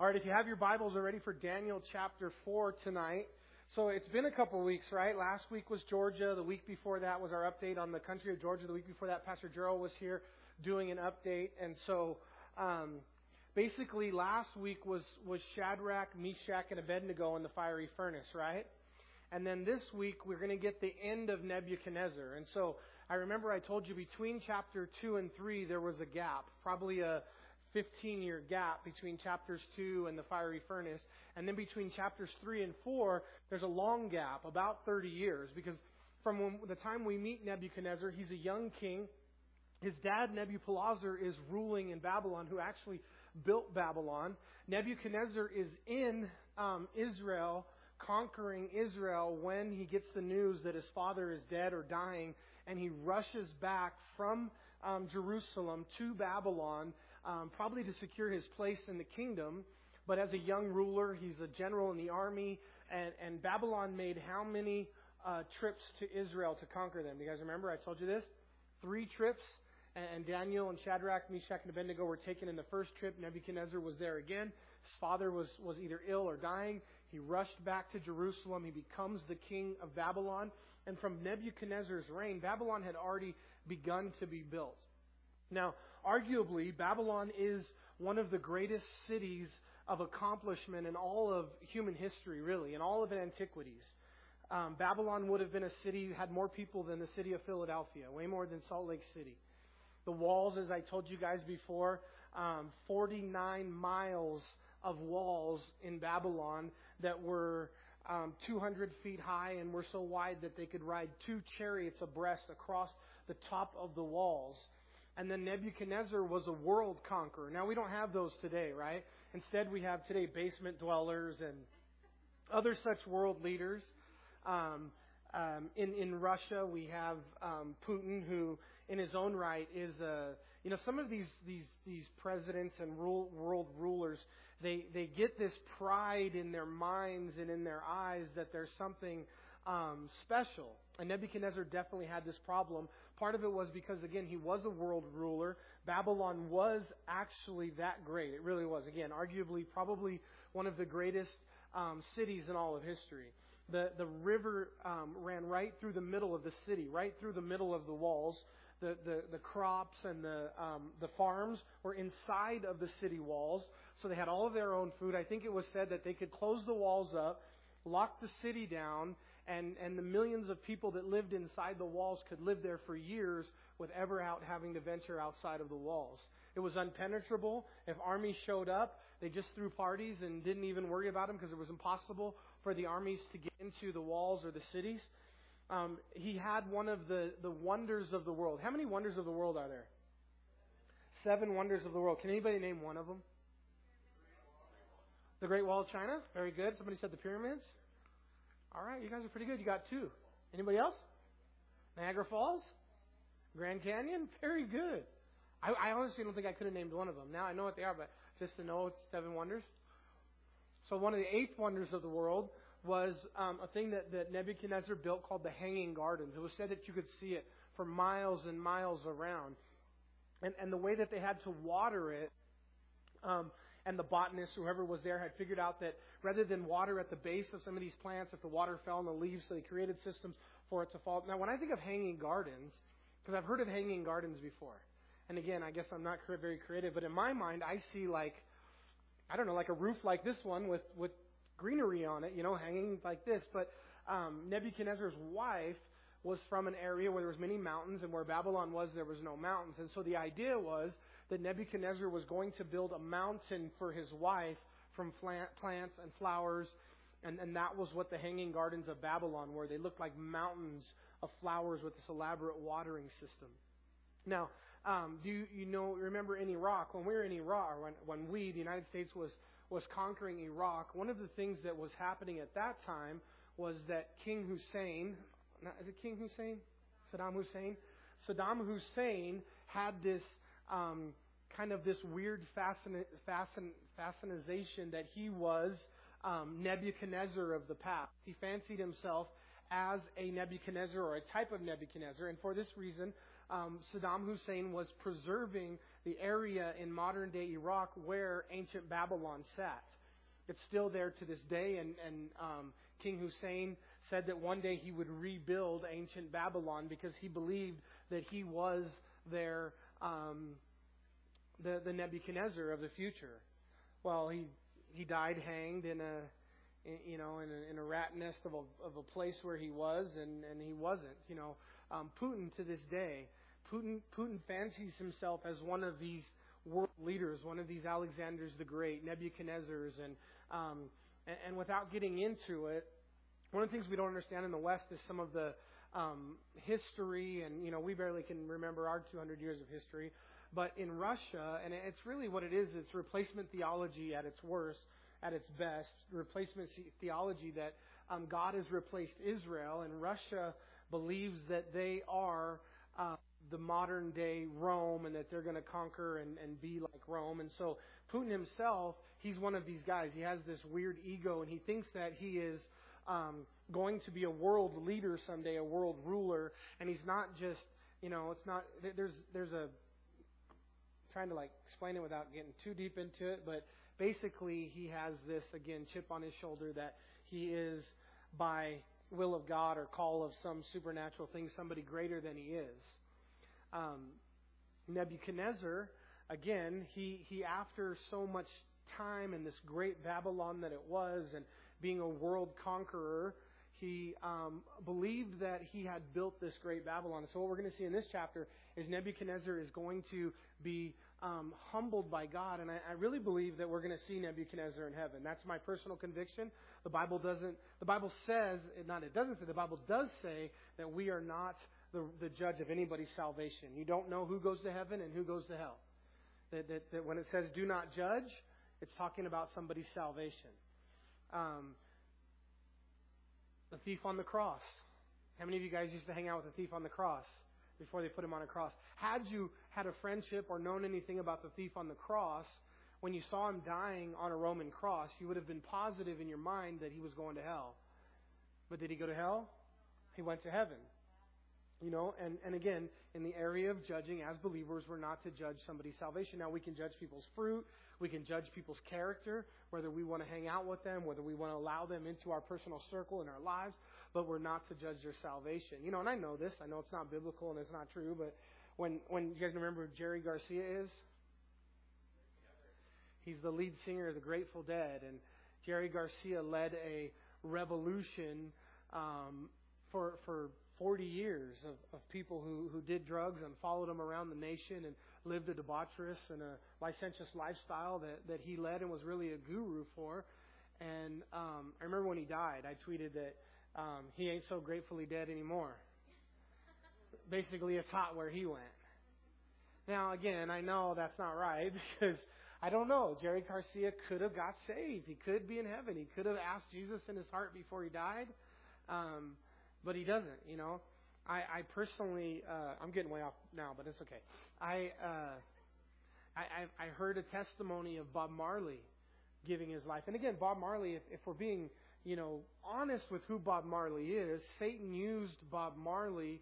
All right, if you have your Bibles, we're for Daniel chapter 4 tonight. So it's been a couple of weeks, right? Last week was Georgia. The week before that was our update on the country of Georgia. The week before that, Pastor Gerald was here doing an update. And so, um, basically, last week was, was Shadrach, Meshach, and Abednego in the fiery furnace, right? And then this week, we're going to get the end of Nebuchadnezzar. And so, I remember I told you between chapter 2 and 3, there was a gap, probably a 15 year gap between chapters 2 and the fiery furnace. And then between chapters 3 and 4, there's a long gap, about 30 years, because from when, the time we meet Nebuchadnezzar, he's a young king. His dad, Nebuchadnezzar, is ruling in Babylon, who actually built Babylon. Nebuchadnezzar is in um, Israel, conquering Israel, when he gets the news that his father is dead or dying, and he rushes back from um, Jerusalem to Babylon um, probably to secure his place in the kingdom. But as a young ruler, he's a general in the army, and, and Babylon made how many uh, trips to Israel to conquer them? Do you guys remember? I told you this. Three trips, and Daniel and Shadrach, Meshach, and Abednego were taken in the first trip. Nebuchadnezzar was there again. His father was, was either ill or dying. He rushed back to Jerusalem. He becomes the king of Babylon. And from Nebuchadnezzar's reign, Babylon had already begun to be built. Now, arguably, Babylon is one of the greatest cities of accomplishment in all of human history, really, in all of antiquities. Um, Babylon would have been a city, had more people than the city of Philadelphia, way more than Salt Lake City. The walls, as I told you guys before, um, 49 miles of walls in Babylon that were um, 200 feet high and were so wide that they could ride two chariots abreast across the top of the walls. And then Nebuchadnezzar was a world conqueror. Now, we don't have those today, right? Instead, we have today basement dwellers and other such world leaders. Um, um, in in Russia, we have um, Putin, who, in his own right, is a you know some of these these these presidents and rule, world rulers. They they get this pride in their minds and in their eyes that there's something um, special. And Nebuchadnezzar definitely had this problem. Part of it was because, again, he was a world ruler. Babylon was actually that great. It really was. Again, arguably, probably one of the greatest um, cities in all of history. The, the river um, ran right through the middle of the city, right through the middle of the walls. The, the, the crops and the, um, the farms were inside of the city walls, so they had all of their own food. I think it was said that they could close the walls up, lock the city down, and, and the millions of people that lived inside the walls could live there for years without ever out having to venture outside of the walls. It was unpenetrable. If armies showed up, they just threw parties and didn't even worry about them because it was impossible for the armies to get into the walls or the cities. Um, he had one of the, the wonders of the world. How many wonders of the world are there? Seven wonders of the world. Can anybody name one of them? The Great Wall of China. Very good. Somebody said the pyramids. All right, you guys are pretty good. You got two. Anybody else? Niagara Falls? Grand Canyon? Very good. I, I honestly don't think I could have named one of them. Now I know what they are, but just to know it's seven wonders. So one of the eighth wonders of the world was um, a thing that, that Nebuchadnezzar built called the Hanging Gardens. It was said that you could see it for miles and miles around. And, and the way that they had to water it um, and the botanist, whoever was there, had figured out that rather than water at the base of some of these plants, if the water fell on the leaves, so they created systems for it to fall. Now, when I think of hanging gardens, because I've heard of hanging gardens before, and again, I guess I'm not very creative, but in my mind, I see like, I don't know, like a roof like this one with with greenery on it, you know, hanging like this. But um, Nebuchadnezzar's wife was from an area where there was many mountains, and where Babylon was, there was no mountains, and so the idea was that Nebuchadnezzar was going to build a mountain for his wife from plants and flowers. And, and that was what the hanging gardens of Babylon were. They looked like mountains of flowers with this elaborate watering system. Now, um, do you, you know, remember in Iraq, when we were in Iraq, when, when we, the United States, was, was conquering Iraq, one of the things that was happening at that time was that King Hussein, is it King Hussein? Saddam Hussein? Saddam Hussein had this um, kind of this weird fascin- fascin- fascination that he was um, Nebuchadnezzar of the past. He fancied himself as a Nebuchadnezzar or a type of Nebuchadnezzar, and for this reason, um, Saddam Hussein was preserving the area in modern day Iraq where ancient Babylon sat. It's still there to this day, and, and um, King Hussein said that one day he would rebuild ancient Babylon because he believed that he was their um, the, the Nebuchadnezzar of the future. Well, he he died hanged in a you know in a, in a rat nest of a of a place where he was, and and he wasn't. You know, um, Putin to this day, Putin Putin fancies himself as one of these world leaders, one of these Alexanders the Great, Nebuchadnezzars, and um, and, and without getting into it, one of the things we don't understand in the West is some of the um, history, and you know we barely can remember our 200 years of history. But in Russia, and it's really what it is, it's replacement theology at its worst, at its best, replacement theology that um, God has replaced Israel, and Russia believes that they are uh, the modern day Rome and that they're going to conquer and, and be like Rome. And so Putin himself, he's one of these guys. He has this weird ego, and he thinks that he is um, going to be a world leader someday, a world ruler, and he's not just, you know, it's not. There's there's a trying to like explain it without getting too deep into it, but basically he has this again chip on his shoulder that he is by will of God or call of some supernatural thing somebody greater than he is. Um, Nebuchadnezzar, again, he he after so much time in this great Babylon that it was and being a world conqueror, he um, believed that he had built this great Babylon. So what we're going to see in this chapter is Nebuchadnezzar is going to be um, humbled by God, and I, I really believe that we're going to see Nebuchadnezzar in heaven. That's my personal conviction. The Bible doesn't. The Bible says, not it doesn't say. The Bible does say that we are not the, the judge of anybody's salvation. You don't know who goes to heaven and who goes to hell. That, that, that when it says "do not judge," it's talking about somebody's salvation. Um, the thief on the cross. How many of you guys used to hang out with the thief on the cross before they put him on a cross? Had you had a friendship or known anything about the thief on the cross, when you saw him dying on a Roman cross, you would have been positive in your mind that he was going to hell. But did he go to hell? He went to heaven. You know, and, and again, in the area of judging, as believers, we're not to judge somebody's salvation. Now, we can judge people's fruit, we can judge people's character, whether we want to hang out with them, whether we want to allow them into our personal circle in our lives, but we're not to judge their salvation. You know, and I know this. I know it's not biblical and it's not true, but when, when you guys remember who Jerry Garcia is? He's the lead singer of the Grateful Dead, and Jerry Garcia led a revolution um, for for 40 years of, of people who, who did drugs and followed him around the nation and lived a debaucherous and a licentious lifestyle that, that he led and was really a guru for. And um, I remember when he died, I tweeted that um, he ain't so gratefully dead anymore. Basically, it's hot where he went. Now, again, I know that's not right because I don't know. Jerry Garcia could have got saved. He could be in heaven. He could have asked Jesus in his heart before he died. Um, but he doesn't. You know, I, I personally, uh, I'm getting way off now, but it's okay. I, uh, I, I heard a testimony of Bob Marley giving his life, and again, Bob Marley. If, if we're being, you know, honest with who Bob Marley is, Satan used Bob Marley.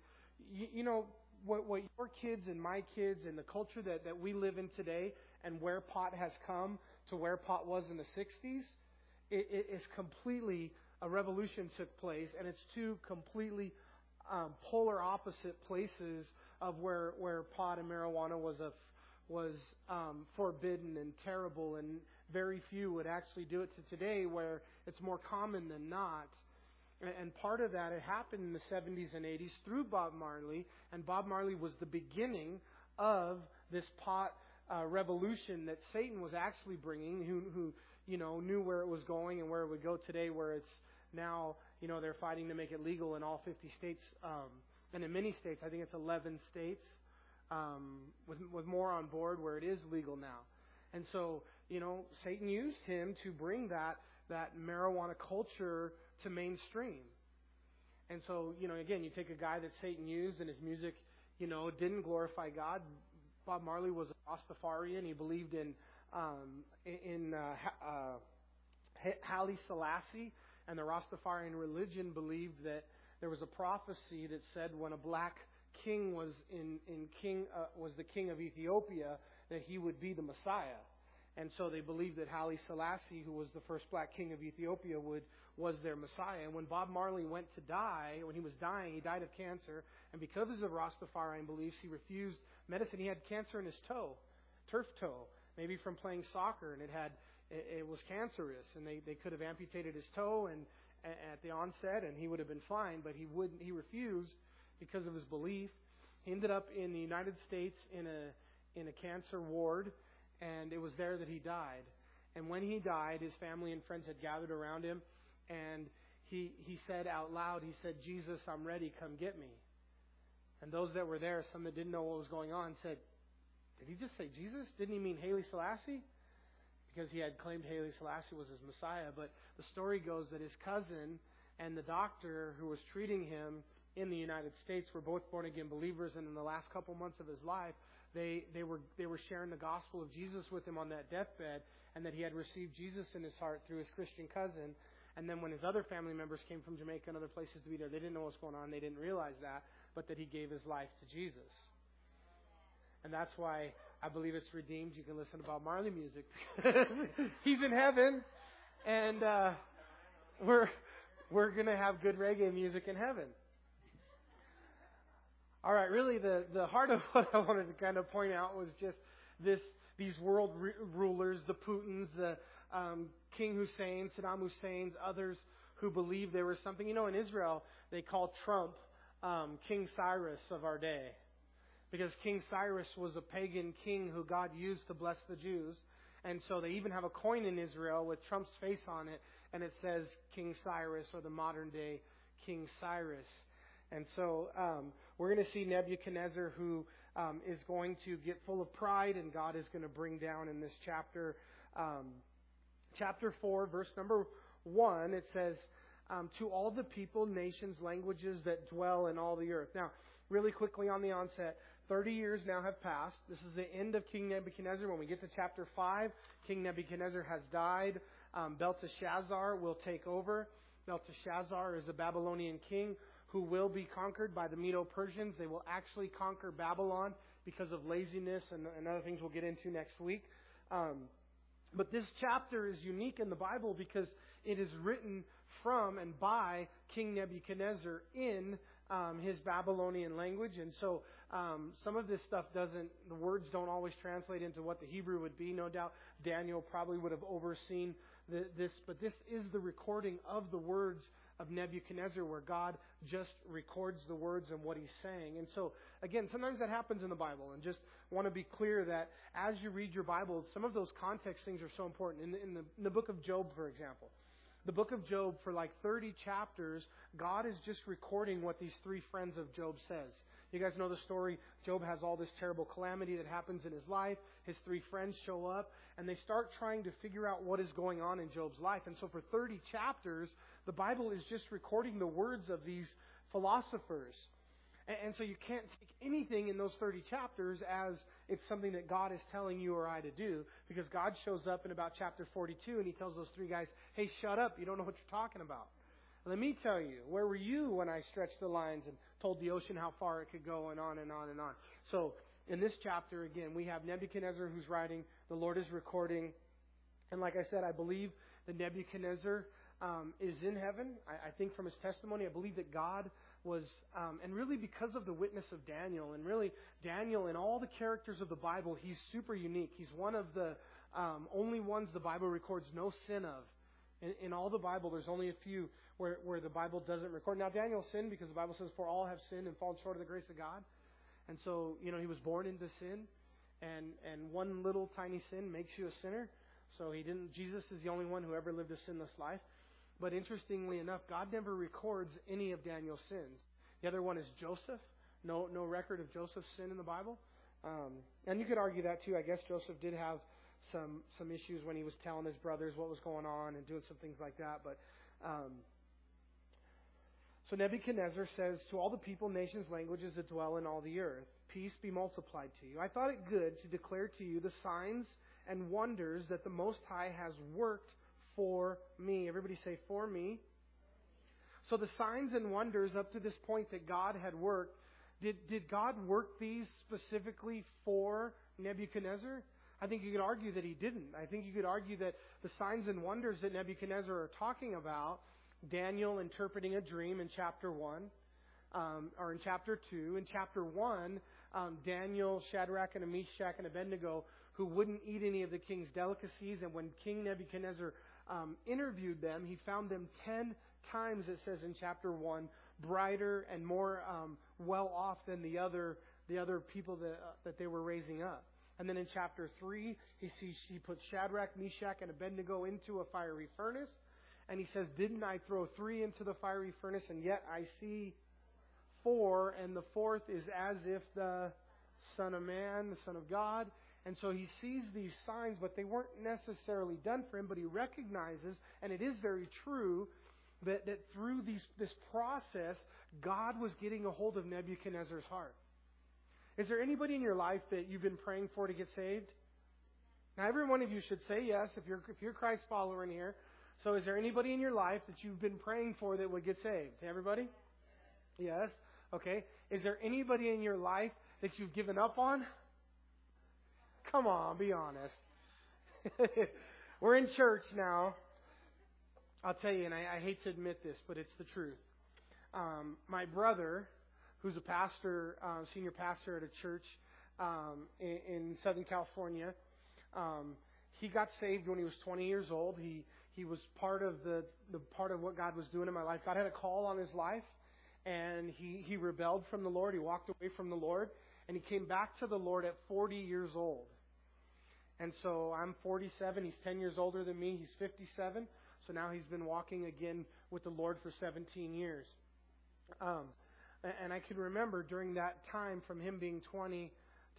You, you know, what, what your kids and my kids and the culture that, that we live in today, and where pot has come to where pot was in the '60s, it, it is completely a revolution took place, and it's two completely um, polar opposite places of where where pot and marijuana was a was um, forbidden and terrible, and very few would actually do it to today, where it's more common than not. And part of that, it happened in the 70s and 80s through Bob Marley, and Bob Marley was the beginning of this pot uh, revolution that Satan was actually bringing, who, who you know knew where it was going and where it would go today, where it's now, you know, they're fighting to make it legal in all 50 states, um, and in many states. I think it's 11 states, um, with with more on board where it is legal now. And so, you know, Satan used him to bring that that marijuana culture to mainstream. And so, you know, again, you take a guy that Satan used, and his music, you know, didn't glorify God. Bob Marley was a Rastafarian. He believed in um, in uh, uh, Haile Selassie, and the Rastafarian religion believed that there was a prophecy that said when a black king was in, in king uh, was the king of Ethiopia, that he would be the Messiah. And so they believed that Haile Selassie, who was the first black king of Ethiopia, would was their Messiah. And when Bob Marley went to die, when he was dying, he died of cancer. And because of the Rastafarian beliefs, he refused medicine. He had cancer in his toe, turf toe, maybe from playing soccer, and it had it, it was cancerous. And they they could have amputated his toe and at the onset, and he would have been fine. But he wouldn't. He refused because of his belief. He ended up in the United States in a in a cancer ward, and it was there that he died. And when he died, his family and friends had gathered around him, and he he said out loud, he said, "Jesus, I'm ready. Come get me." And those that were there, some that didn't know what was going on, said, "Did he just say Jesus? Didn't he mean Haile Selassie?" Because he had claimed Haile Selassie was his Messiah. But the story goes that his cousin and the doctor who was treating him in the United States were both born again believers, and in the last couple months of his life, they, they, were, they were sharing the gospel of Jesus with him on that deathbed, and that he had received Jesus in his heart through his Christian cousin. And then when his other family members came from Jamaica and other places to be there, they didn't know what's going on. They didn't realize that, but that he gave his life to Jesus. And that's why I believe it's redeemed. You can listen to Bob Marley music. He's in heaven, and uh, we're we're gonna have good reggae music in heaven. All right, really, the, the heart of what I wanted to kind of point out was just this these world re- rulers, the Putins, the um, King Hussein, Saddam Hussein's, others who believe there was something. You know, in Israel, they call Trump um, King Cyrus of our day. Because King Cyrus was a pagan king who God used to bless the Jews. And so they even have a coin in Israel with Trump's face on it, and it says King Cyrus or the modern day King Cyrus. And so um, we're going to see Nebuchadnezzar who um, is going to get full of pride, and God is going to bring down in this chapter, um, chapter 4, verse number 1, it says, um, To all the people, nations, languages that dwell in all the earth. Now, really quickly on the onset, 30 years now have passed. This is the end of King Nebuchadnezzar. When we get to chapter 5, King Nebuchadnezzar has died. Um, Belteshazzar will take over. Belteshazzar is a Babylonian king who will be conquered by the Medo Persians. They will actually conquer Babylon because of laziness and, and other things we'll get into next week. Um, but this chapter is unique in the Bible because it is written from and by King Nebuchadnezzar in um, his Babylonian language. And so um, some of this stuff doesn't, the words don't always translate into what the Hebrew would be. No doubt Daniel probably would have overseen the, this, but this is the recording of the words of Nebuchadnezzar where God just records the words and what he's saying. And so, again, sometimes that happens in the Bible. And just want to be clear that as you read your Bible, some of those context things are so important. In in the, in the book of Job, for example, the book of Job, for like 30 chapters, God is just recording what these three friends of Job says. You guys know the story. Job has all this terrible calamity that happens in his life. His three friends show up, and they start trying to figure out what is going on in Job's life. And so, for 30 chapters, the Bible is just recording the words of these philosophers. And, so, you can't take anything in those 30 chapters as it's something that God is telling you or I to do, because God shows up in about chapter 42 and he tells those three guys, Hey, shut up. You don't know what you're talking about. Let me tell you, where were you when I stretched the lines and told the ocean how far it could go and on and on and on? So, in this chapter, again, we have Nebuchadnezzar who's writing, the Lord is recording. And like I said, I believe that Nebuchadnezzar um, is in heaven. I, I think from his testimony, I believe that God was, um, and really because of the witness of Daniel, and really Daniel and all the characters of the Bible, he's super unique. He's one of the um, only ones the Bible records no sin of. In, in all the Bible, there's only a few where, where the Bible doesn't record. Now, Daniel sinned because the Bible says, For all have sinned and fallen short of the grace of God. And so, you know, he was born into sin, and, and one little tiny sin makes you a sinner. So he didn't, Jesus is the only one who ever lived a sinless life. But interestingly enough, God never records any of Daniel's sins. The other one is Joseph. No, no record of Joseph's sin in the Bible. Um, and you could argue that too. I guess Joseph did have some some issues when he was telling his brothers what was going on and doing some things like that. But um, so Nebuchadnezzar says to all the people, nations, languages that dwell in all the earth, peace be multiplied to you. I thought it good to declare to you the signs and wonders that the Most High has worked for me. Everybody say, for me. So the signs and wonders up to this point that God had worked, did, did God work these specifically for Nebuchadnezzar? I think you could argue that he didn't. I think you could argue that the signs and wonders that Nebuchadnezzar are talking about, Daniel interpreting a dream in chapter 1, um, or in chapter 2. In chapter 1, um, Daniel, Shadrach, and Meshach, and Abednego, who wouldn't eat any of the king's delicacies, and when King Nebuchadnezzar um, interviewed them, he found them ten times, it says in chapter 1, brighter and more um, well off than the other, the other people that, uh, that they were raising up. And then in chapter 3, he sees he puts Shadrach, Meshach, and Abednego into a fiery furnace. And he says, Didn't I throw three into the fiery furnace, and yet I see four, and the fourth is as if the Son of Man, the Son of God. And so he sees these signs, but they weren't necessarily done for him, but he recognizes, and it is very true, that, that through these, this process, God was getting a hold of Nebuchadnezzar's heart. Is there anybody in your life that you've been praying for to get saved? Now, every one of you should say yes if you're, if you're Christ follower in here. So, is there anybody in your life that you've been praying for that would get saved? Everybody? Yes. Okay. Is there anybody in your life that you've given up on? Come on, be honest. We're in church now. I'll tell you, and I, I hate to admit this, but it's the truth. Um, my brother, who's a pastor, uh, senior pastor at a church um, in, in Southern California, um, he got saved when he was 20 years old. He he was part of the the part of what God was doing in my life. God had a call on his life, and he he rebelled from the Lord. He walked away from the Lord, and he came back to the Lord at 40 years old. And so I'm 47. He's 10 years older than me. He's 57. So now he's been walking again with the Lord for 17 years. Um, and I can remember during that time from him being 20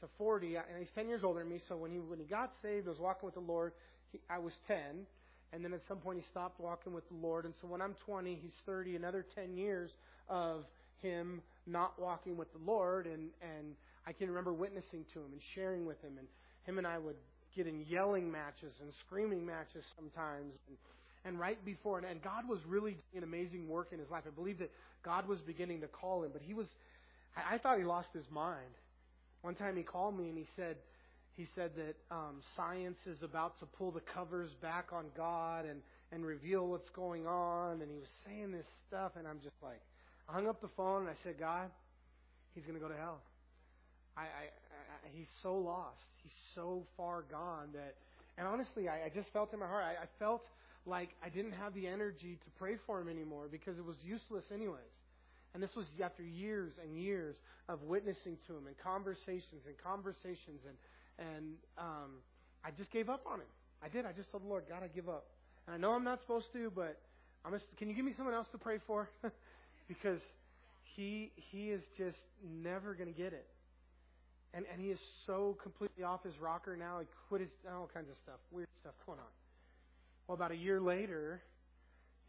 to 40, and he's 10 years older than me. So when he when he got saved, I was walking with the Lord. He, I was 10, and then at some point he stopped walking with the Lord. And so when I'm 20, he's 30. Another 10 years of him not walking with the Lord, and and I can remember witnessing to him and sharing with him, and him and I would get in yelling matches and screaming matches sometimes. And, and right before, and, and God was really doing an amazing work in his life. I believe that God was beginning to call him, but he was, I, I thought he lost his mind. One time he called me and he said, he said that um, science is about to pull the covers back on God and, and reveal what's going on. And he was saying this stuff, and I'm just like, I hung up the phone and I said, God, he's going to go to hell. I, I, I, he's so lost. He's so far gone that, and honestly, I, I just felt in my heart, I, I felt like I didn't have the energy to pray for him anymore because it was useless anyways. And this was after years and years of witnessing to him and conversations and conversations and and um, I just gave up on him. I did. I just told the Lord, God, I give up. And I know I'm not supposed to, but I'm just, can you give me someone else to pray for? because he he is just never going to get it. And, and he is so completely off his rocker now. He quit his, all kinds of stuff, weird stuff going on. Well, about a year later,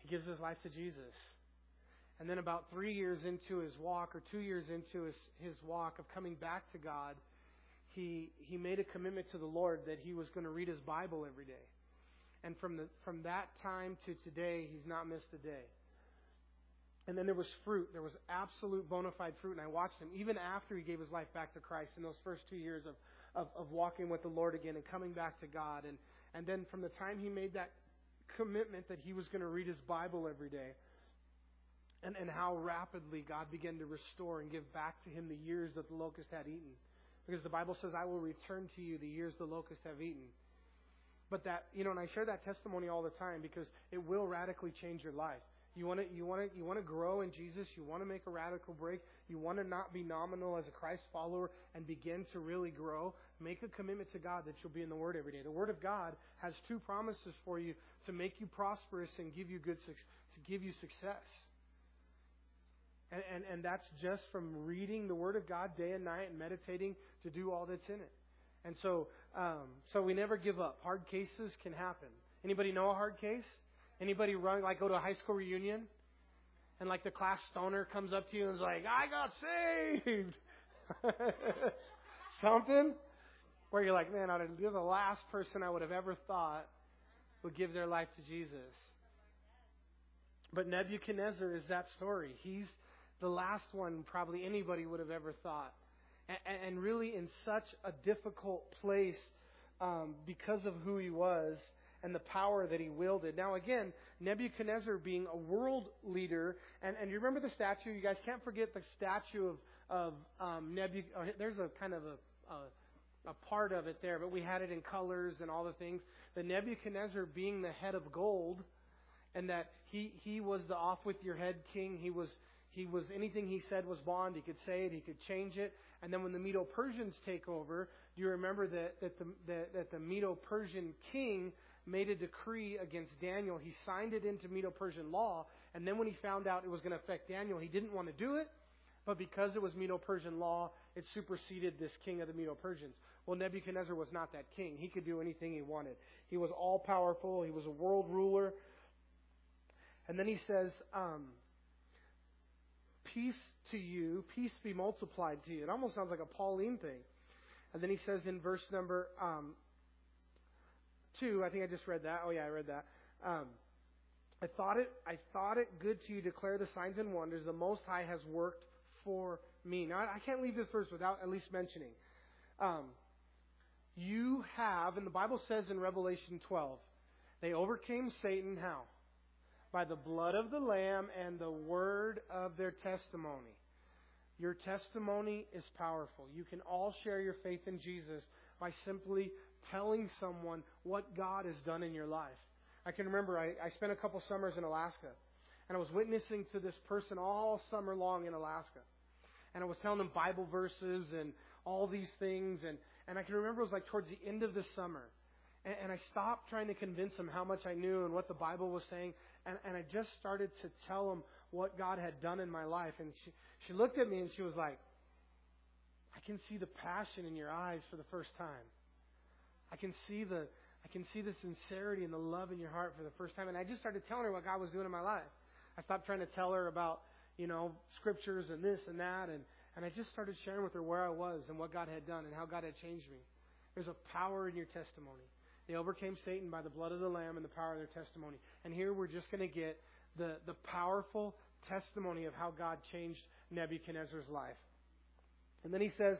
he gives his life to Jesus. And then about three years into his walk, or two years into his, his walk of coming back to God, he, he made a commitment to the Lord that he was going to read his Bible every day. And from, the, from that time to today, he's not missed a day. And then there was fruit. There was absolute bona fide fruit. And I watched him even after he gave his life back to Christ in those first two years of, of, of walking with the Lord again and coming back to God. And, and then from the time he made that commitment that he was going to read his Bible every day, and, and how rapidly God began to restore and give back to him the years that the locust had eaten. Because the Bible says, I will return to you the years the locust have eaten. But that, you know, and I share that testimony all the time because it will radically change your life. You want to you want to you want to grow in Jesus. You want to make a radical break. You want to not be nominal as a Christ follower and begin to really grow. Make a commitment to God that you'll be in the Word every day. The Word of God has two promises for you to make you prosperous and give you good to give you success. And, and, and that's just from reading the Word of God day and night and meditating to do all that's in it. And so, um, so we never give up. Hard cases can happen. Anybody know a hard case? Anybody run like go to a high school reunion, and like the class stoner comes up to you and is like, "I got saved," something, where you're like, "Man, you're the last person I would have ever thought would give their life to Jesus." But Nebuchadnezzar is that story. He's the last one probably anybody would have ever thought. and, really in such a difficult place um, because of who he was and the power that he wielded. Now, again, Nebuchadnezzar being a world leader, and, and you remember the statue? You guys can't forget the statue of, of um, Nebuchadnezzar. There's a kind of a, a, a part of it there, but we had it in colors and all the things. The Nebuchadnezzar being the head of gold, and that he, he was the off with your head king. He was, he was anything he said was bond. He could say it, he could change it. And then when the Medo Persians take over, do you remember that, that the, that, that the Medo Persian king made a decree against Daniel. He signed it into Medo Persian law, and then when he found out it was going to affect Daniel, he didn't want to do it, but because it was Medo Persian law, it superseded this king of the Medo Persians. Well, Nebuchadnezzar was not that king. He could do anything he wanted. He was all powerful, he was a world ruler. And then he says, um, Peace to you, peace be multiplied to you. It almost sounds like a Pauline thing. And then he says in verse number um, 2, I think I just read that. Oh, yeah, I read that. Um, I thought it I thought it good to you declare the signs and wonders the Most High has worked for me. Now I can't leave this verse without at least mentioning. Um, you have, and the Bible says in Revelation 12, they overcame Satan how? By the blood of the Lamb and the word of their testimony. Your testimony is powerful. You can all share your faith in Jesus by simply telling someone what God has done in your life. I can remember I, I spent a couple summers in Alaska, and I was witnessing to this person all summer long in Alaska. And I was telling them Bible verses and all these things, and, and I can remember it was like towards the end of the summer. And, and I stopped trying to convince them how much I knew and what the Bible was saying, and, and I just started to tell them what God had done in my life. And she, she looked at me and she was like, I can see the passion in your eyes for the first time. I can see the I can see the sincerity and the love in your heart for the first time. And I just started telling her what God was doing in my life. I stopped trying to tell her about, you know, scriptures and this and that and, and I just started sharing with her where I was and what God had done and how God had changed me. There's a power in your testimony. They overcame Satan by the blood of the Lamb and the power of their testimony. And here we're just going to get the, the powerful testimony of how God changed Nebuchadnezzar's life. And then he says,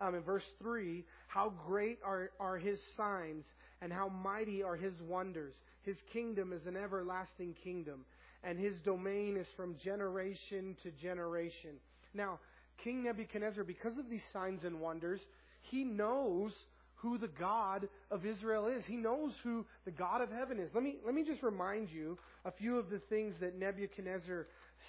um, in verse 3 how great are, are his signs and how mighty are his wonders. His kingdom is an everlasting kingdom, and his domain is from generation to generation. Now, King Nebuchadnezzar, because of these signs and wonders, he knows who the God of Israel is. He knows who the God of heaven is. Let me, let me just remind you a few of the things that Nebuchadnezzar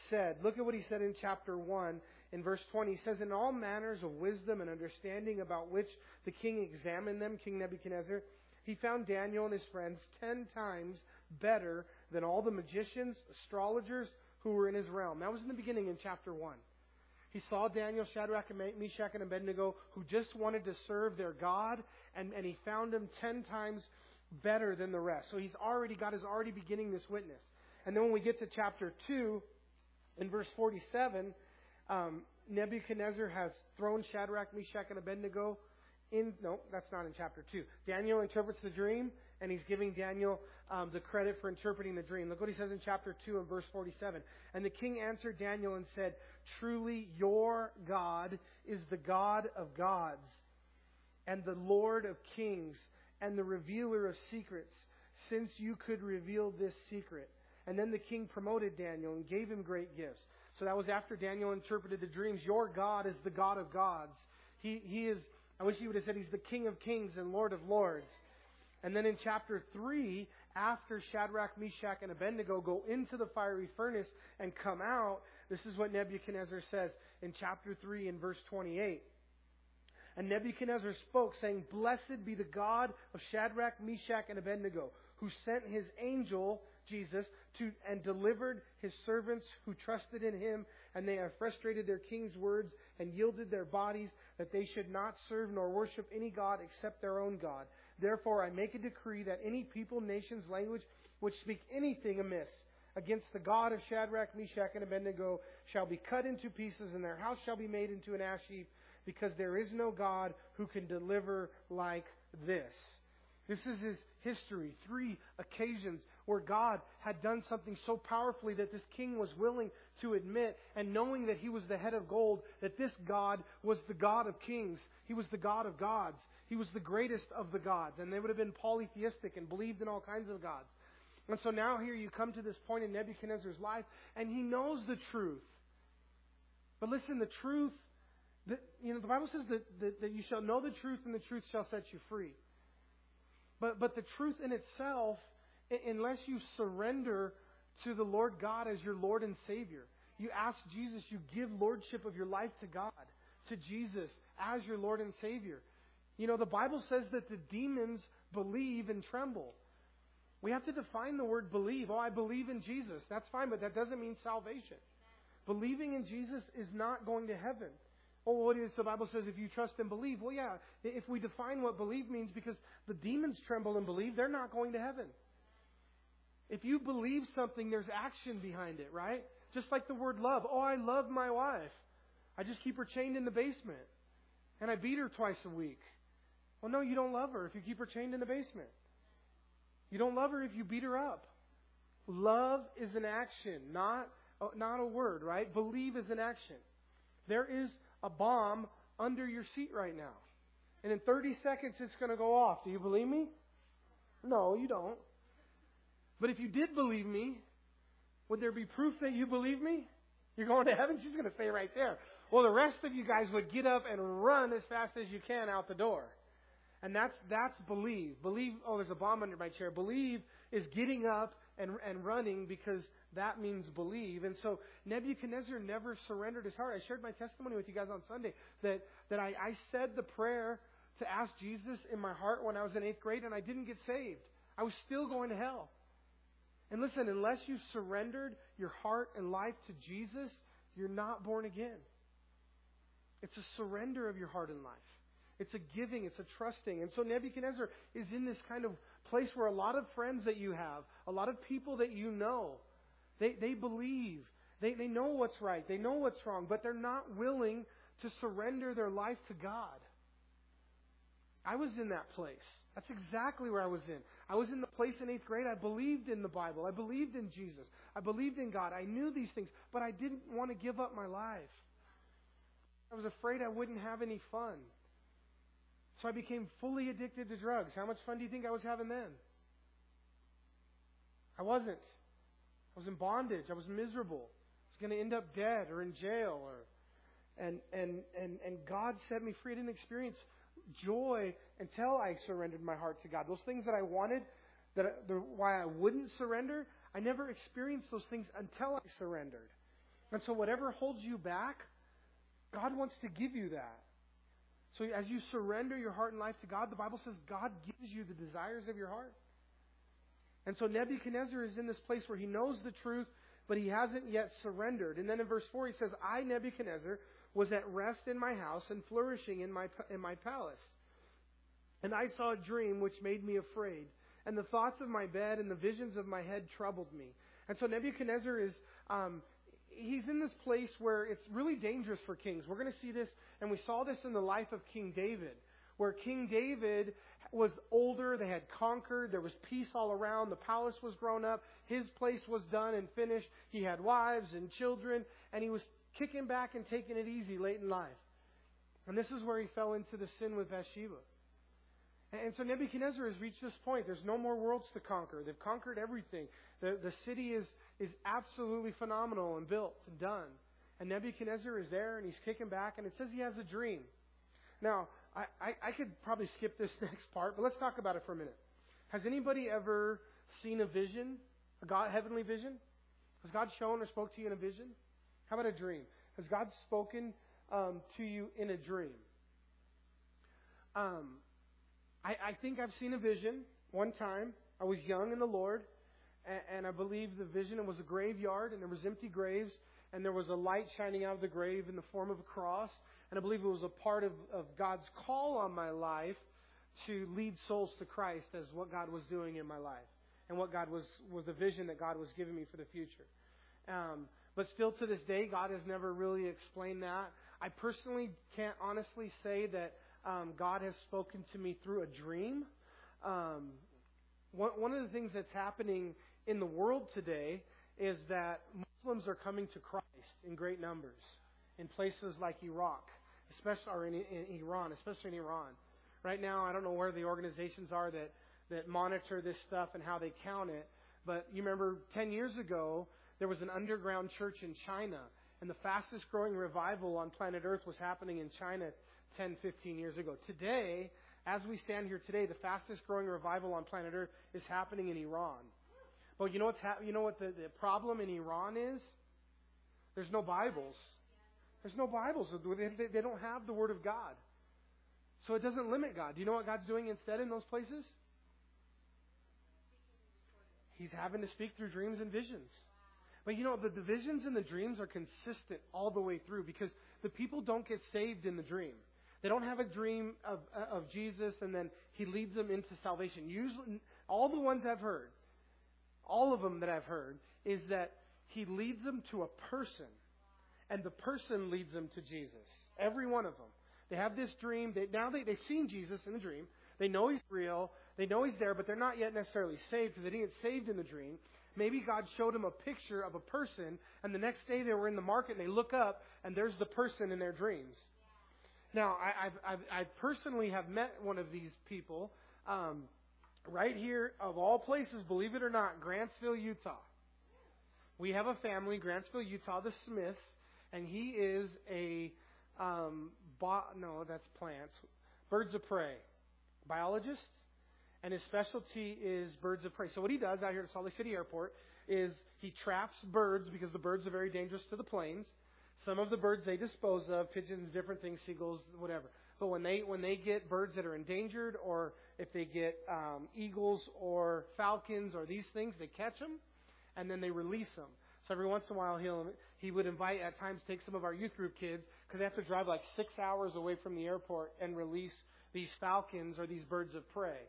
said. Look at what he said in chapter 1 in verse 20, he says, In all manners of wisdom and understanding about which the king examined them, King Nebuchadnezzar, he found Daniel and his friends ten times better than all the magicians, astrologers who were in his realm. That was in the beginning in chapter 1. He saw Daniel, Shadrach, and Meshach, and Abednego who just wanted to serve their God, and, and he found them ten times better than the rest. So he's already, God is already beginning this witness. And then when we get to chapter 2, in verse 47, um, Nebuchadnezzar has thrown Shadrach, Meshach, and Abednego in. No, that's not in chapter 2. Daniel interprets the dream, and he's giving Daniel um, the credit for interpreting the dream. Look what he says in chapter 2 and verse 47. And the king answered Daniel and said, Truly your God is the God of gods, and the Lord of kings, and the revealer of secrets, since you could reveal this secret. And then the king promoted Daniel and gave him great gifts. So that was after Daniel interpreted the dreams. Your God is the God of gods. He, he is, I wish he would have said he's the King of kings and Lord of lords. And then in chapter 3, after Shadrach, Meshach, and Abednego go into the fiery furnace and come out, this is what Nebuchadnezzar says in chapter 3 in verse 28. And Nebuchadnezzar spoke, saying, Blessed be the God of Shadrach, Meshach, and Abednego, who sent his angel Jesus, to, and delivered his servants who trusted in him, and they have frustrated their king's words and yielded their bodies that they should not serve nor worship any God except their own God. Therefore I make a decree that any people, nations, language which speak anything amiss against the God of Shadrach, Meshach, and Abednego shall be cut into pieces, and their house shall be made into an ash heap, because there is no God who can deliver like this. This is his, history, three occasions where God had done something so powerfully that this king was willing to admit, and knowing that he was the head of gold, that this God was the God of kings. He was the God of gods. He was the greatest of the gods. And they would have been polytheistic and believed in all kinds of gods. And so now here you come to this point in Nebuchadnezzar's life, and he knows the truth. But listen, the truth, that, you know, the Bible says that, that, that you shall know the truth, and the truth shall set you free. But, but the truth in itself, unless you surrender to the Lord God as your Lord and Savior, you ask Jesus, you give lordship of your life to God, to Jesus as your Lord and Savior. You know, the Bible says that the demons believe and tremble. We have to define the word believe. Oh, I believe in Jesus. That's fine, but that doesn't mean salvation. Believing in Jesus is not going to heaven. Oh, what is the Bible says if you trust and believe? Well, yeah, if we define what believe means, because the demons tremble and believe, they're not going to heaven. If you believe something, there's action behind it, right? Just like the word love. Oh, I love my wife. I just keep her chained in the basement. And I beat her twice a week. Well, no, you don't love her if you keep her chained in the basement. You don't love her if you beat her up. Love is an action, not, uh, not a word, right? Believe is an action. There is a bomb under your seat right now. And in 30 seconds, it's going to go off. Do you believe me? No, you don't. But if you did believe me, would there be proof that you believe me? You're going to heaven? She's going to stay right there. Well, the rest of you guys would get up and run as fast as you can out the door. And that's, that's believe. Believe, oh, there's a bomb under my chair. Believe is getting up and, and running because that means believe. And so Nebuchadnezzar never surrendered his heart. I shared my testimony with you guys on Sunday that, that I, I said the prayer to ask Jesus in my heart when I was in eighth grade and I didn't get saved. I was still going to hell. And listen, unless you surrendered your heart and life to Jesus, you're not born again. It's a surrender of your heart and life. It's a giving, it's a trusting. And so Nebuchadnezzar is in this kind of place where a lot of friends that you have, a lot of people that you know, they, they believe. They, they know what's right. They know what's wrong, but they're not willing to surrender their life to God. I was in that place. That's exactly where I was in. I was in the place in eighth grade. I believed in the Bible. I believed in Jesus. I believed in God. I knew these things, but I didn't want to give up my life. I was afraid I wouldn't have any fun. So I became fully addicted to drugs. How much fun do you think I was having then? I wasn't. I was in bondage. I was miserable. I was going to end up dead or in jail or and and and and God set me free. I didn't experience joy until I surrendered my heart to God. Those things that I wanted, that the, why I wouldn't surrender, I never experienced those things until I surrendered. And so whatever holds you back, God wants to give you that. So as you surrender your heart and life to God, the Bible says God gives you the desires of your heart. And so Nebuchadnezzar is in this place where he knows the truth, but he hasn't yet surrendered. And then in verse 4 he says, I, Nebuchadnezzar, was at rest in my house and flourishing in my, in my palace. And I saw a dream which made me afraid. And the thoughts of my bed and the visions of my head troubled me. And so Nebuchadnezzar is, um, he's in this place where it's really dangerous for kings. We're going to see this, and we saw this in the life of King David, where King David was older, they had conquered, there was peace all around, the palace was grown up, his place was done and finished, he had wives and children, and he was kicking back and taking it easy late in life. And this is where he fell into the sin with Bathsheba. And so Nebuchadnezzar has reached this point. There's no more worlds to conquer. They've conquered everything. The, the city is, is absolutely phenomenal and built and done. And Nebuchadnezzar is there and he's kicking back, and it says he has a dream. Now, I, I, I could probably skip this next part, but let's talk about it for a minute. Has anybody ever seen a vision, a God, heavenly vision? Has God shown or spoke to you in a vision? How about a dream? Has God spoken um, to you in a dream? Um, I, I think I've seen a vision one time. I was young in the Lord, and, and I believe the vision it was a graveyard, and there was empty graves, and there was a light shining out of the grave in the form of a cross. And I believe it was a part of, of God's call on my life to lead souls to Christ as what God was doing in my life, and what God was was the vision that God was giving me for the future. Um, but still to this day, God has never really explained that. I personally can't honestly say that um, God has spoken to me through a dream. Um, one, one of the things that's happening in the world today is that Muslims are coming to Christ in great numbers in places like Iraq, especially or in, in Iran, especially in Iran. Right now, I don't know where the organizations are that that monitor this stuff and how they count it, but you remember 10 years ago there was an underground church in China, and the fastest growing revival on planet Earth was happening in China 10, 15 years ago. Today, as we stand here today, the fastest growing revival on planet Earth is happening in Iran. You know what's hap- you know what the, the problem in Iran is? There's no Bibles. There's no Bibles. They, they don't have the Word of God. So it doesn't limit God. Do you know what God's doing instead in those places? He's having to speak through dreams and visions. But you know, the, the visions and the dreams are consistent all the way through because the people don't get saved in the dream. They don't have a dream of, of Jesus and then he leads them into salvation. Usually, all the ones I've heard, all of them that I've heard, is that he leads them to a person and the person leads them to Jesus. Every one of them. They have this dream. They, now they, they've seen Jesus in the dream. They know he's real. They know he's there, but they're not yet necessarily saved because they didn't get saved in the dream. Maybe God showed them a picture of a person, and the next day they were in the market and they look up and there's the person in their dreams. Now, I, I've, I've, I personally have met one of these people um, right here, of all places, believe it or not, Grantsville, Utah. We have a family, Grantsville, Utah, the Smiths, and he is a um, bo- no, that's plants, birds of prey biologist, and his specialty is birds of prey. So what he does out here at Salt Lake City Airport is he traps birds because the birds are very dangerous to the planes. Some of the birds they dispose of, pigeons, different things, seagulls, whatever. But when they when they get birds that are endangered, or if they get um, eagles or falcons or these things, they catch them and then they release them. So every once in a while, he'll he would invite at times take some of our youth group kids because they have to drive like six hours away from the airport and release these falcons or these birds of prey.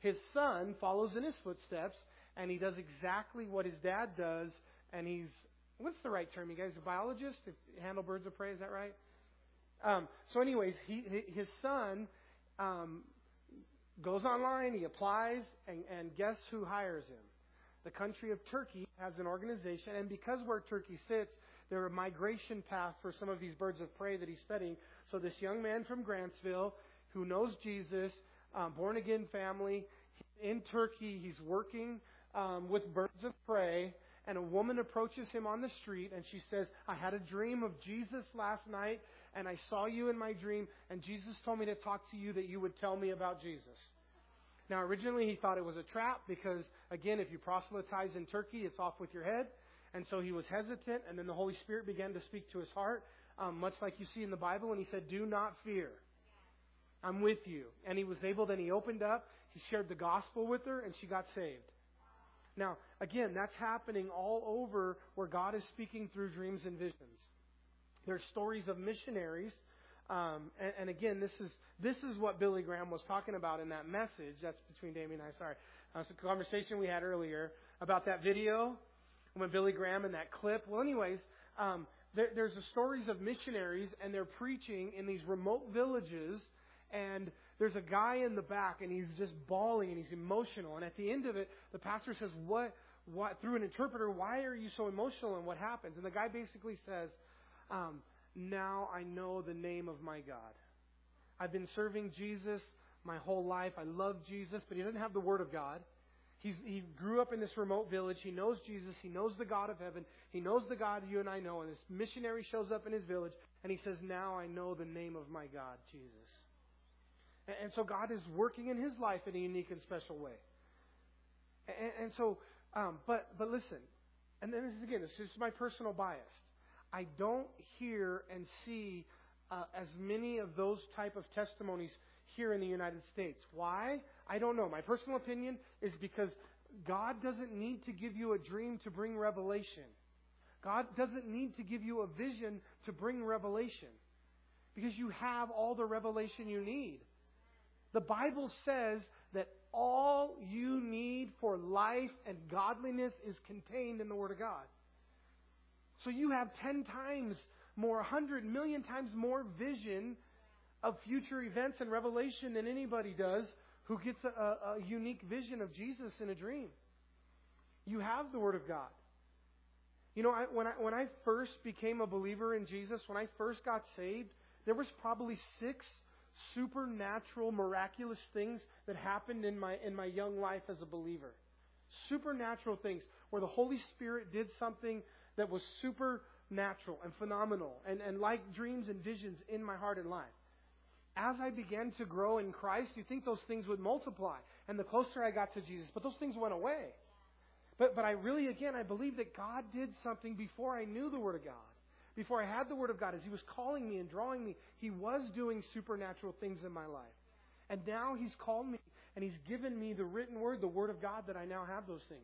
His son follows in his footsteps and he does exactly what his dad does and he's what's the right term you guys a biologist if handle birds of prey is that right um, so anyways he his son um, goes online he applies and, and guess who hires him the country of turkey has an organization and because where turkey sits there are migration path for some of these birds of prey that he's studying so this young man from grantsville who knows Jesus, um, born again family. In Turkey, he's working um, with birds of prey, and a woman approaches him on the street and she says, I had a dream of Jesus last night, and I saw you in my dream, and Jesus told me to talk to you that you would tell me about Jesus. Now, originally he thought it was a trap because, again, if you proselytize in Turkey, it's off with your head. And so he was hesitant, and then the Holy Spirit began to speak to his heart, um, much like you see in the Bible, and he said, Do not fear. I'm with you. And he was able, then he opened up, he shared the gospel with her, and she got saved. Now, again, that's happening all over where God is speaking through dreams and visions. There's stories of missionaries, um, and, and, again, this is this is what Billy Graham was talking about in that message. That's between Damien and I. Sorry, uh, it's a conversation we had earlier about that video when Billy Graham and that clip. Well, anyways, um, there, there's the stories of missionaries, and they're preaching in these remote villages and there's a guy in the back and he's just bawling and he's emotional. And at the end of it, the pastor says, What, what, through an interpreter, why are you so emotional and what happens? And the guy basically says, um, Now I know the name of my God. I've been serving Jesus my whole life. I love Jesus, but he doesn't have the Word of God. He's, he grew up in this remote village. He knows Jesus. He knows the God of heaven. He knows the God you and I know. And this missionary shows up in his village and he says, Now I know the name of my God, Jesus. And so God is working in his life in a unique and special way. And, and so, um, but but listen, and then this is again, this is my personal bias. I don't hear and see uh, as many of those type of testimonies here in the United States. Why? I don't know. My personal opinion is because God doesn't need to give you a dream to bring revelation. God doesn't need to give you a vision to bring revelation. Because you have all the revelation you need. The Bible says that all you need for life and godliness is contained in the Word of God. So you have 10 times more, 100 million times more vision of future events and revelation than anybody does who gets a, a, unique vision of Jesus in a dream. You have the Word of God. You know, I, when I when I first became a believer in Jesus, when I first got saved, there was probably six supernatural, miraculous things that happened in my in my young life as a believer. Supernatural things where the Holy Spirit did something that was supernatural and phenomenal and, and like dreams and visions in my heart and life. As I began to grow in Christ, you think those things would multiply. And the closer I got to Jesus, but those things went away. But, but I really, again, I believe that God did something before I knew the Word of God. Before I had the Word of God, as He was calling me and drawing me, He was doing supernatural things in my life. And now He's called me and He's given me the written Word, the Word of God, that I now have those things.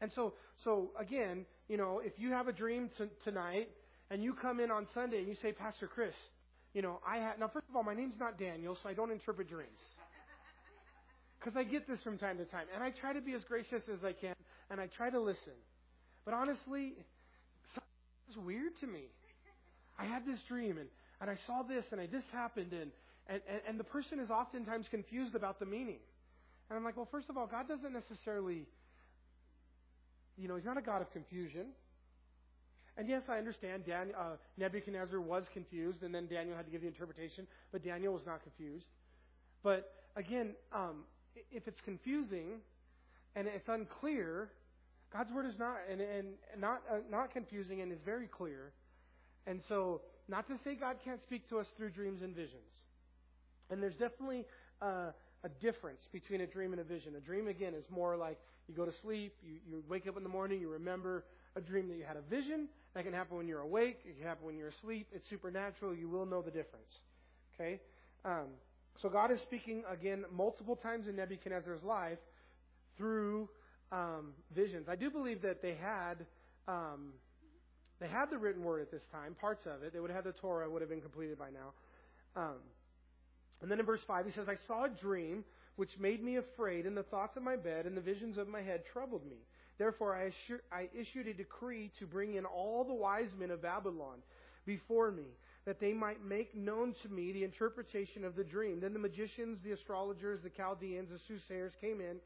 And so, so again, you know, if you have a dream t- tonight and you come in on Sunday and you say, Pastor Chris, you know, I have, now first of all, my name's not Daniel, so I don't interpret dreams. Because I get this from time to time. And I try to be as gracious as I can and I try to listen. But honestly, it's weird to me. I had this dream and, and I saw this and I, this happened and, and, and, and the person is oftentimes confused about the meaning. And I'm like, well, first of all, God doesn't necessarily, you know, He's not a God of confusion. And yes, I understand Dan, uh, Nebuchadnezzar was confused, and then Daniel had to give the interpretation, but Daniel was not confused. But again, um, if it's confusing, and it's unclear, God's word is not and, and not uh, not confusing and is very clear. And so, not to say God can't speak to us through dreams and visions. And there's definitely uh, a difference between a dream and a vision. A dream, again, is more like you go to sleep, you, you wake up in the morning, you remember a dream that you had a vision. That can happen when you're awake. It can happen when you're asleep. It's supernatural. You will know the difference. Okay? Um, so God is speaking again multiple times in Nebuchadnezzar's life through um, visions. I do believe that they had um, they had the written word at this time, parts of it. They would have had the Torah would have been completed by now. And then in verse five, he says, "I saw a dream which made me afraid, and the thoughts of my bed and the visions of my head troubled me. Therefore, I, I issued a decree to bring in all the wise men of Babylon before me." That they might make known to me the interpretation of the dream. Then the magicians, the astrologers, the Chaldeans, the soothsayers came in,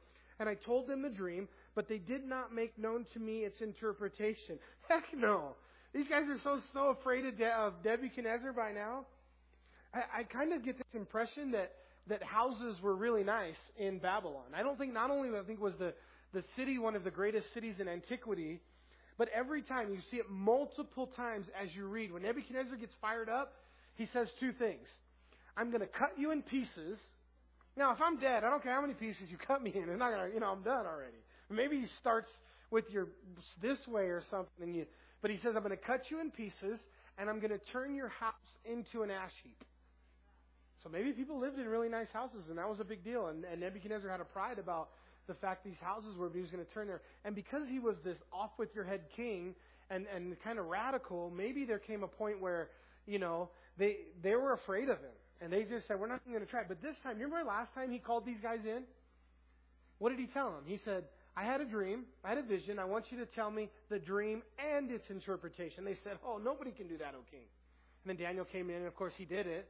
and I told them the dream, but they did not make known to me its interpretation. Heck no. These guys are so, so afraid of, De- of Nebuchadnezzar by now. I, I kind of get this impression that, that houses were really nice in Babylon. I don't think, not only I think was the, the city one of the greatest cities in antiquity, but every time you see it multiple times as you read, when Nebuchadnezzar gets fired up, he says two things. I'm going to cut you in pieces now, if I'm dead, I don't care how many pieces you cut me in. It's not gonna, you know, I'm done already. Maybe he starts with your this way or something, and you. But he says, I'm going to cut you in pieces, and I'm going to turn your house into an ash heap. So maybe people lived in really nice houses, and that was a big deal. And, and Nebuchadnezzar had a pride about the fact these houses were, he was going to turn there. And because he was this off with your head king and, and kind of radical, maybe there came a point where, you know, they, they were afraid of him. And they just said, We're not going to try. But this time, you remember last time he called these guys in? What did he tell them? He said, I had a dream, I had a vision. I want you to tell me the dream and its interpretation. They said, Oh, nobody can do that, O king. And then Daniel came in, and of course he did it.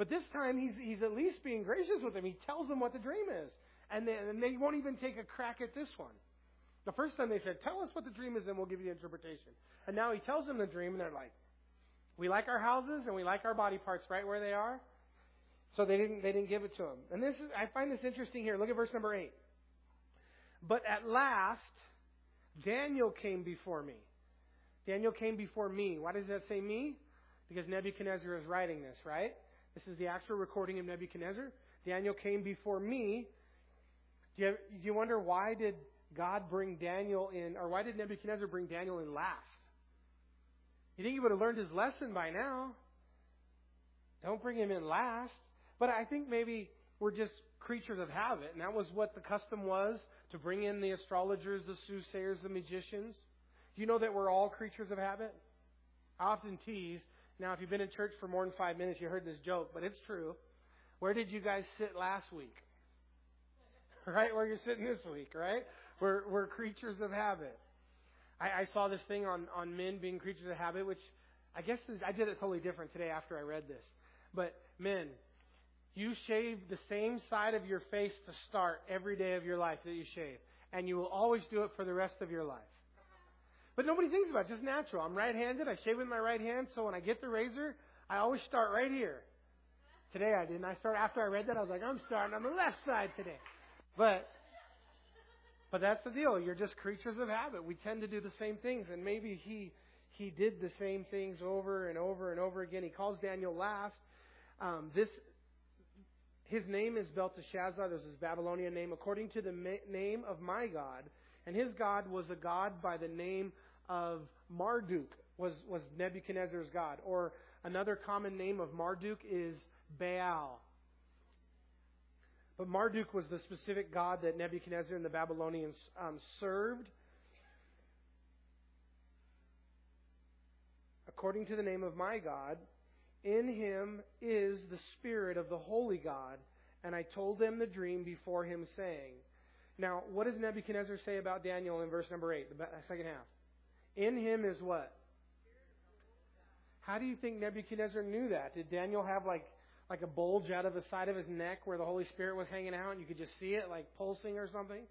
But this time he's, he's at least being gracious with them. He tells them what the dream is. And they, and they won't even take a crack at this one. The first time they said, Tell us what the dream is, and we'll give you the interpretation. And now he tells them the dream, and they're like, We like our houses and we like our body parts right where they are. So they didn't, they didn't give it to him. And this is, I find this interesting here. Look at verse number 8. But at last, Daniel came before me. Daniel came before me. Why does that say me? Because Nebuchadnezzar is writing this, right? This is the actual recording of Nebuchadnezzar. Daniel came before me. Do you, do you wonder why did God bring Daniel in, or why did Nebuchadnezzar bring Daniel in last? You think he would have learned his lesson by now? Don't bring him in last. But I think maybe we're just creatures of habit, and that was what the custom was to bring in the astrologers, the soothsayers, the magicians. Do you know that we're all creatures of habit? I often tease. Now, if you've been in church for more than five minutes, you heard this joke, but it's true. Where did you guys sit last week? Right where you're sitting this week, right? We're, we're creatures of habit. I, I saw this thing on, on men being creatures of habit, which I guess is, I did it totally different today after I read this. But men, You shave the same side of your face to start every day of your life that you shave. And you will always do it for the rest of your life. But nobody thinks about it. Just natural. I'm right handed. I shave with my right hand. So when I get the razor, I always start right here. Today I didn't. I start after I read that. I was like, I'm starting on the left side today. But but that's the deal. You're just creatures of habit. We tend to do the same things, and maybe he he did the same things over and over and over again. He calls Daniel last. Um, this his name is Belteshazzar. This is Babylonian name, according to the ma- name of my God. And his God was a God by the name of Marduk. Was was Nebuchadnezzar's God, or another common name of Marduk is Baal. But Marduk was the specific god that Nebuchadnezzar and the Babylonians um, served. According to the name of my God, in him is the spirit of the holy God, and I told them the dream before him, saying. Now, what does Nebuchadnezzar say about Daniel in verse number 8, the second half? In him is what? How do you think Nebuchadnezzar knew that? Did Daniel have like like a bulge out of the side of his neck where the Holy Spirit was hanging out and you could just see it like pulsing or something?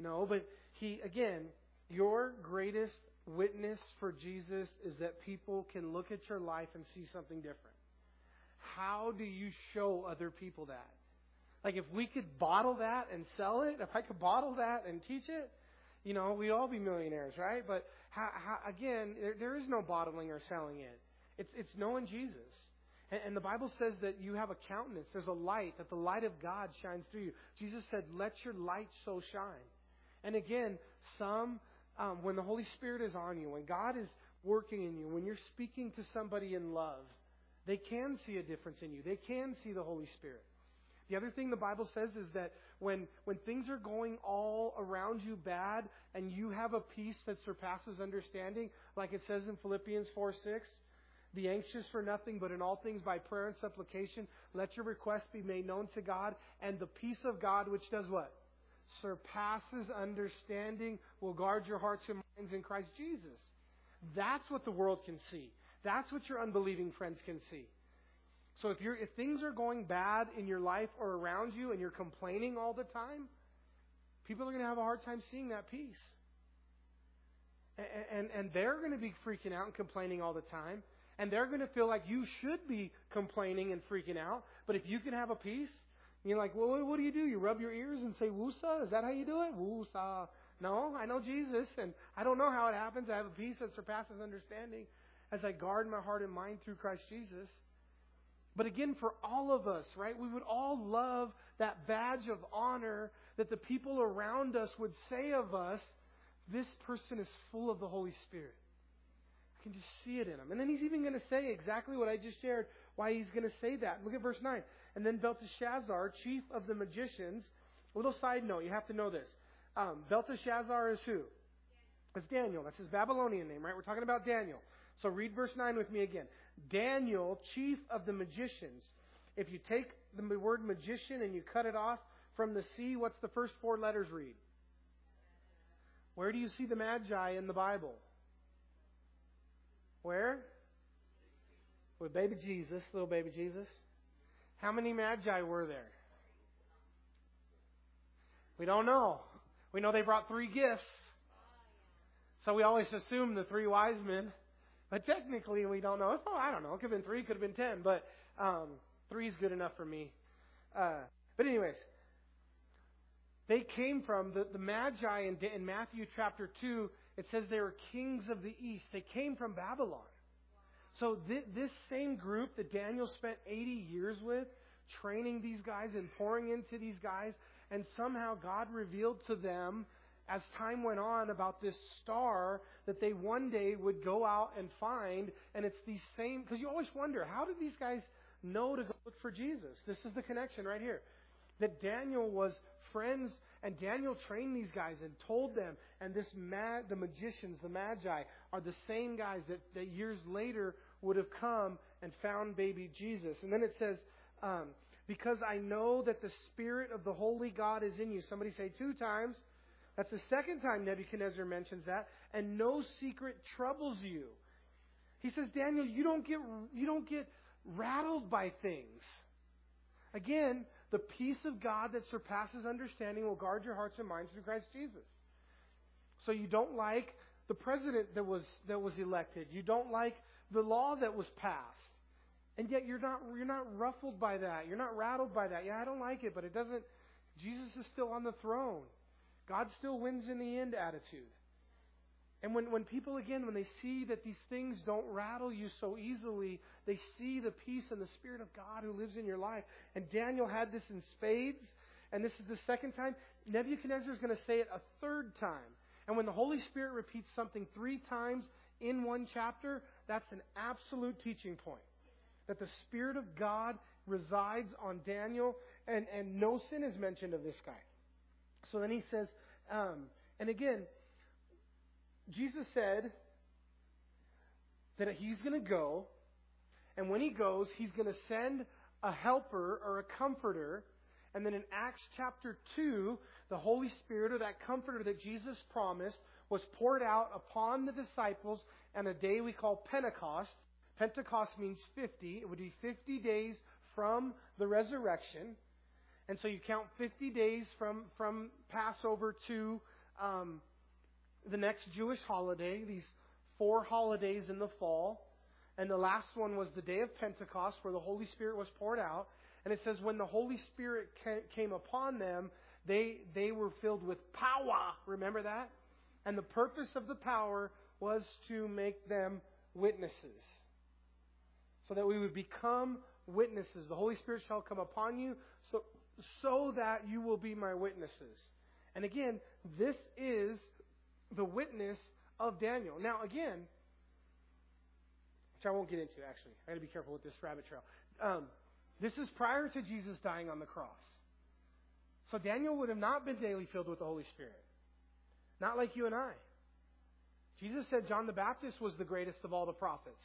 No, but he, again, your greatest witness for Jesus is that people can look at your life and see something different. How do you show other people that? Like if we could bottle that and sell it, if I could bottle that and teach it, you know, we'd all be millionaires, right? But how, how, again, there, there is no bottling or selling it. It's, it's knowing Jesus. And, and the Bible says that you have a countenance. There's a light, that the light of God shines through you. Jesus said, let your light so shine. And again, some, um, when the Holy Spirit is on you, when God is working in you, when you're speaking to somebody in love, they can see a difference in you. They can see the Holy Spirit. The other thing the Bible says is that when, when things are going all around you bad and you have a peace that surpasses understanding, like it says in Philippians 4 6, be anxious for nothing, but in all things by prayer and supplication, let your requests be made known to God, and the peace of God, which does what? Surpasses understanding, will guard your hearts and minds in Christ Jesus. That's what the world can see. That's what your unbelieving friends can see. So if you're if things are going bad in your life or around you and you're complaining all the time, people are going to have a hard time seeing that peace. And, and, and they're going to be freaking out and complaining all the time. And they're going to feel like you should be complaining and freaking out. But if you can have a peace, you're like, well, what do you do? You rub your ears and say, Woosa? Is that how you do it? Woosa. No, I know Jesus, and I don't know how it happens. I have a peace that surpasses understanding as I guard my heart and mind through Christ Jesus. But again, for all of us, right, we would all love that badge of honor that the people around us would say of us, this person is full of the Holy Spirit I can just see it in him. And then he's even going to say exactly what I just shared, why he's going to say that. Look at verse 9. And then Belteshazzar, chief of the magicians, a little side note, you have to know this. Um, Belteshazzar is who? It's Daniel. That's his Babylonian name, right? We're talking about Daniel. So read verse 9 with me again. Daniel, chief of the magicians. If you take the word magician and you cut it off from the C, what's the first four letters read? Where do you see the Magi in the Bible? Where? With baby Jesus, little baby Jesus. How many magi were there? We don't know. We know they brought three gifts. So we always assume the three wise men. But technically, we don't know. Oh, I don't know. It could have been three, could have been ten. But um, three is good enough for me. Uh, but, anyways, they came from the, the Magi in, in Matthew chapter 2 it says they were kings of the east. They came from Babylon. So th- this same group that Daniel spent 80 years with, training these guys and pouring into these guys, and somehow God revealed to them as time went on about this star that they one day would go out and find. And it's the same, because you always wonder, how did these guys know to go look for Jesus? This is the connection right here. That Daniel was friends and Daniel trained these guys and told them, and this the magicians, the magi, are the same guys that, that years later would have come and found baby Jesus. And then it says, um, because I know that the Spirit of the Holy God is in you. Somebody say two times. That's the second time Nebuchadnezzar mentions that. And no secret troubles you. He says, Daniel, you don't get, you don't get rattled by things. Again, the peace of God that surpasses understanding will guard your hearts and minds through Christ Jesus. So you don't like the president that was that was elected. You don't like the law that was passed. And yet you're not you're not ruffled by that. You're not rattled by that. Yeah, I don't like it, but it doesn't Jesus is still on the throne. God still wins in the end attitude. And when, when people, again, when they see that these things don't rattle you so easily, they see the peace and the Spirit of God who lives in your life. And Daniel had this in spades, and this is the second time. Nebuchadnezzar is going to say it a third time. And when the Holy Spirit repeats something three times in one chapter, that's an absolute teaching point. That the Spirit of God resides on Daniel, and, and no sin is mentioned of this guy. So then he says, um, and again, Jesus said that he's going to go, and when he goes, he's going to send a helper or a comforter. And then in Acts chapter 2, the Holy Spirit or that comforter that Jesus promised was poured out upon the disciples on a day we call Pentecost. Pentecost means 50. It would be 50 days from the resurrection. And so you count 50 days from, from Passover to um, the next Jewish holiday, these four holidays in the fall. And the last one was the day of Pentecost, where the Holy Spirit was poured out. And it says, when the Holy Spirit came upon them, they, they were filled with power. Remember that? And the purpose of the power was to make them witnesses. So that we would become witnesses. The Holy Spirit shall come upon you so, that you will be my witnesses. And again, this is the witness of Daniel. Now, again, which I won't get into actually. I got to be careful with this rabbit trail. Um, this is prior to Jesus dying on the cross. So Daniel would have not been daily filled with the Holy Spirit. Not like you and I. Jesus said John the Baptist was the greatest of all the prophets.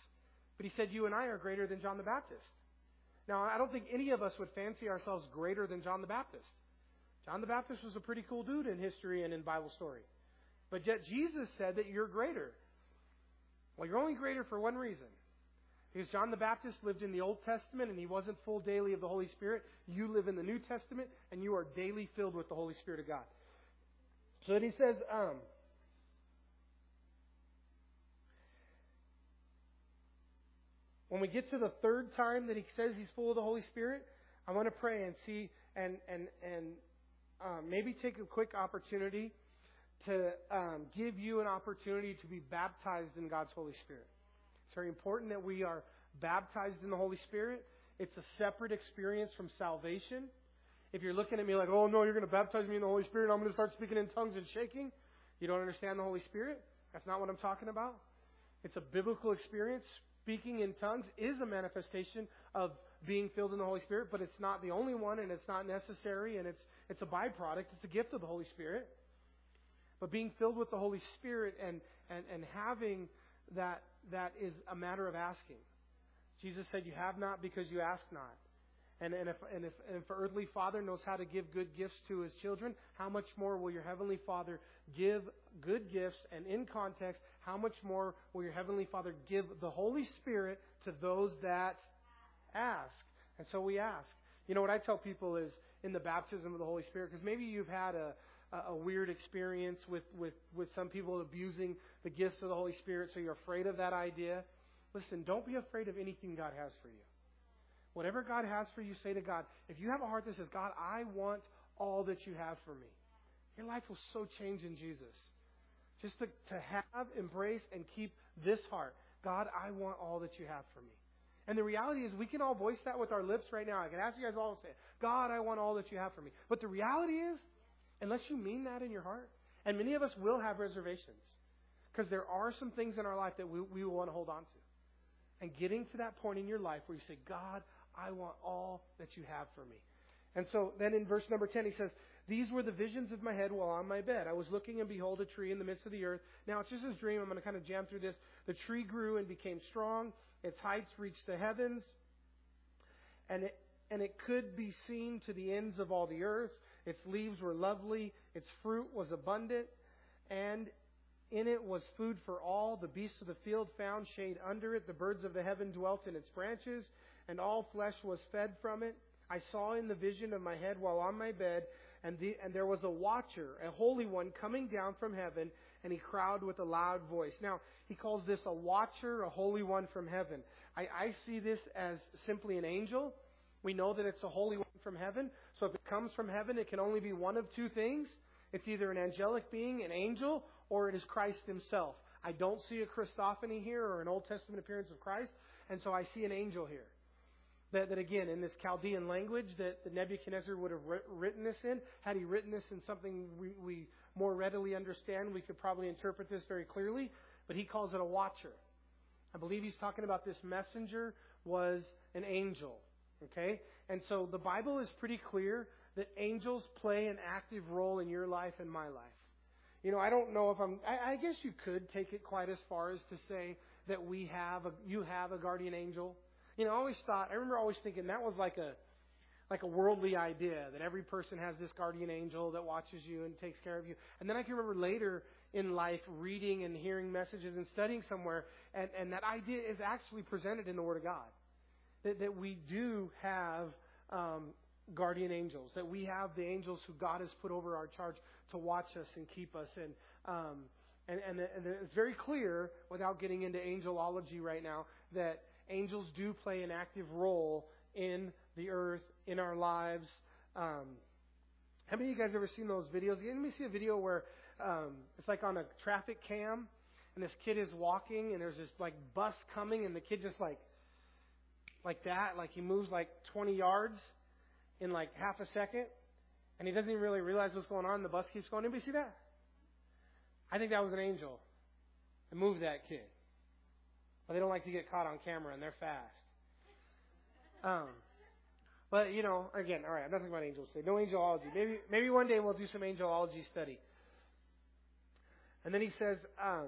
But he said you and I are greater than John the Baptist. Now, I don't think any of us would fancy ourselves greater than John the Baptist. John the Baptist was a pretty cool dude in history and in Bible story. But yet Jesus said that you're greater. Well, you're only greater for one reason. Because John the Baptist lived in the Old Testament and he wasn't full daily of the Holy Spirit. You live in the New Testament and you are daily filled with the Holy Spirit of God. So then he says, um, when we get to the third time that he says he's full of the Holy Spirit, I want to pray and see and and and um, maybe take a quick opportunity to um, give you an opportunity to be baptized in God's Holy Spirit. It's very important that we are baptized in the Holy Spirit. It's a separate experience from salvation. If you're looking at me like, oh no, you're going to baptize me in the Holy Spirit, and I'm going to start speaking in tongues and shaking, you don't understand the Holy Spirit. That's not what I'm talking about. It's a biblical experience. Speaking in tongues is a manifestation of being filled in the Holy Spirit, but it's not the only one, and it's not necessary, and it's it's a byproduct. It's a gift of the Holy Spirit. But being filled with the Holy Spirit and, and, and having that, that is a matter of asking. Jesus said, You have not because you ask not. And, and, if, and, if, and if earthly father knows how to give good gifts to his children, how much more will your heavenly father give good gifts? And in context, how much more will your heavenly father give the Holy Spirit to those that ask? And so we ask. You know what I tell people is in the baptism of the Holy Spirit, because maybe you've had a, a weird experience with, with, with some people abusing the gifts of the Holy Spirit, so you're afraid of that idea. Listen, don't be afraid of anything God has for you. Whatever God has for you, say to God, if you have a heart that says, God, I want all that you have for me, your life will so change in Jesus. Just to, to have, embrace, and keep this heart. God, I want all that you have for me. And the reality is, we can all voice that with our lips right now. I can ask you guys all to say, God, I want all that you have for me. But the reality is, unless you mean that in your heart. And many of us will have reservations because there are some things in our life that we, we want to hold on to. And getting to that point in your life where you say, God, I want all that you have for me. And so then in verse number 10, he says, These were the visions of my head while on my bed. I was looking, and behold, a tree in the midst of the earth. Now, it's just his dream. I'm going to kind of jam through this. The tree grew and became strong. Its heights reached the heavens. And it, and it could be seen to the ends of all the earth. Its leaves were lovely, its fruit was abundant, and in it was food for all. The beasts of the field found shade under it. The birds of the heaven dwelt in its branches, and all flesh was fed from it. I saw in the vision of my head while on my bed, and, the, and there was a watcher, a holy one, coming down from heaven, and he cried with a loud voice. Now, he calls this a watcher, a holy one from heaven. I, I see this as simply an angel. We know that it's a holy one from heaven. So if it comes from heaven, it can only be one of two things. It's either an angelic being, an angel, or it is Christ himself. I don't see a Christophany here or an Old Testament appearance of Christ, and so I see an angel here. That, that again, in this Chaldean language that, that Nebuchadnezzar would have written this in, had he written this in something we, we more readily understand, we could probably interpret this very clearly, but he calls it a watcher. I believe he's talking about this messenger was an angel. Okay? And so the Bible is pretty clear that angels play an active role in your life and my life. You know, I don't know if I'm, I, I guess you could take it quite as far as to say that we have a, you have a guardian angel. You know, I always thought, I remember always thinking that was like a, like a worldly idea that every person has this guardian angel that watches you and takes care of you. And then I can remember later in life reading and hearing messages and studying somewhere, and, and that idea is actually presented in the Word of God. That, that we do have um, guardian angels, that we have the angels who God has put over our charge to watch us and keep us. And, um, and, and, and it's very clear, without getting into angelology right now, that angels do play an active role in the earth, in our lives. Um, how many of you guys ever seen those videos? Let me see a video where um, it's like on a traffic cam, and this kid is walking, and there's this like bus coming, and the kid just like like that, like he moves like 20 yards in like half a second, and he doesn't even really realize what's going on. The bus keeps going. Anybody see that? I think that was an angel that moved that kid. But they don't like to get caught on camera, and they're fast. Um, but you know, again, all right. I'm not talking about angels today. No angelology. Maybe maybe one day we'll do some angelology study. And then he says, um,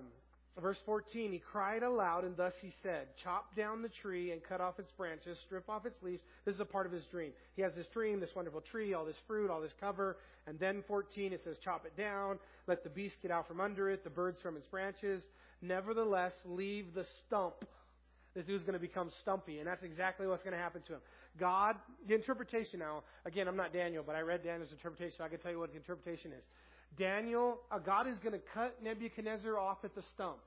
verse 14, he cried aloud, and thus he said, Chop down the tree and cut off its branches, strip off its leaves. This is a part of his dream. He has this dream, this wonderful tree, all this fruit, all this cover. And then 14, it says, Chop it down, let the beast get out from under it, the birds from its branches. Nevertheless, leave the stump. This dude's going to become stumpy, and that's exactly what's going to happen to him. God, the interpretation now, again, I'm not Daniel, but I read Daniel's interpretation, so I can tell you what the interpretation is. Daniel, uh, God is going to cut Nebuchadnezzar off at the stump.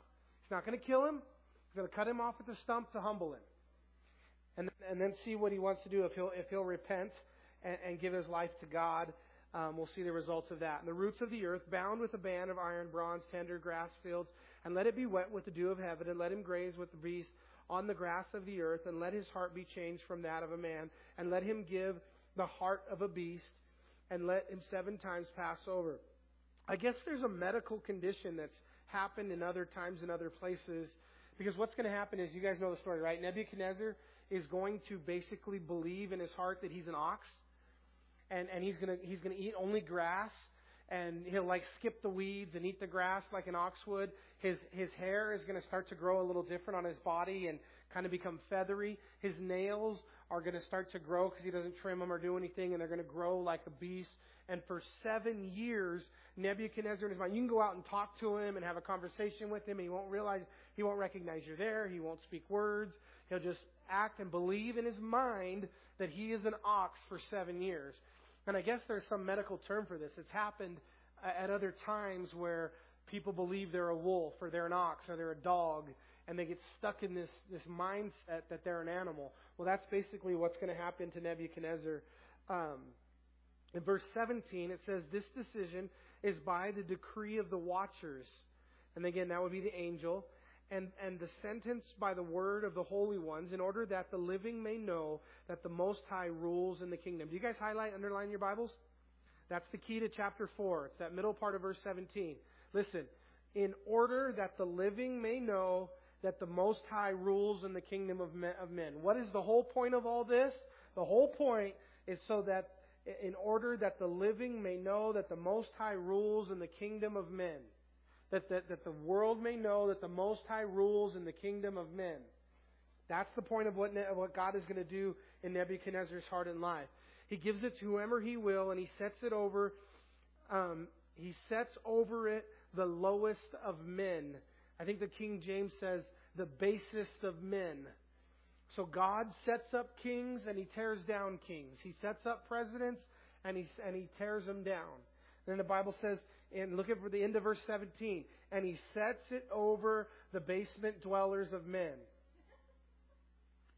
He's not going to kill him. He's going to cut him off at the stump to humble him. And, and then see what he wants to do if he'll, if he'll repent and, and give his life to God. Um, we'll see the results of that. And the roots of the earth, bound with a band of iron, bronze, tender grass fields, and let it be wet with the dew of heaven, and let him graze with the beasts on the grass of the earth, and let his heart be changed from that of a man, and let him give the heart of a beast, and let him seven times pass over. I guess there's a medical condition that's happened in other times in other places. Because what's going to happen is, you guys know the story, right? Nebuchadnezzar is going to basically believe in his heart that he's an ox, and and he's gonna he's gonna eat only grass, and he'll like skip the weeds and eat the grass like an ox would. His his hair is going to start to grow a little different on his body and kind of become feathery. His nails are going to start to grow because he doesn't trim them or do anything, and they're going to grow like a beast. And for seven years, Nebuchadnezzar in his mind, you can go out and talk to him and have a conversation with him, and he won't realize, he won't recognize you're there. He won't speak words. He'll just act and believe in his mind that he is an ox for seven years. And I guess there's some medical term for this. It's happened at other times where people believe they're a wolf or they're an ox or they're a dog and they get stuck in this, this mindset that they're an animal. Well, that's basically what's going to happen to Nebuchadnezzar. Um, in verse 17, it says, This decision is by the decree of the watchers. And again, that would be the angel. And, and the sentence by the word of the holy ones, in order that the living may know that the Most High rules in the kingdom. Do you guys highlight, underline your Bibles? That's the key to chapter 4. It's that middle part of verse 17. Listen, in order that the living may know that the Most High rules in the kingdom of men. What is the whole point of all this? The whole point is so that in order that the living may know that the Most High rules in the kingdom of men. That, that, that the world may know that the Most High rules in the kingdom of men. That's the point of what, what God is going to do in Nebuchadnezzar's heart and life. He gives it to whomever he will, and he sets it over. Um, he sets over it the lowest of men. I think the King James says the basest of men. So God sets up kings and he tears down kings. He sets up presidents and he, and he tears them down. Then the Bible says, and look at the end of verse 17, and he sets it over the basement dwellers of men.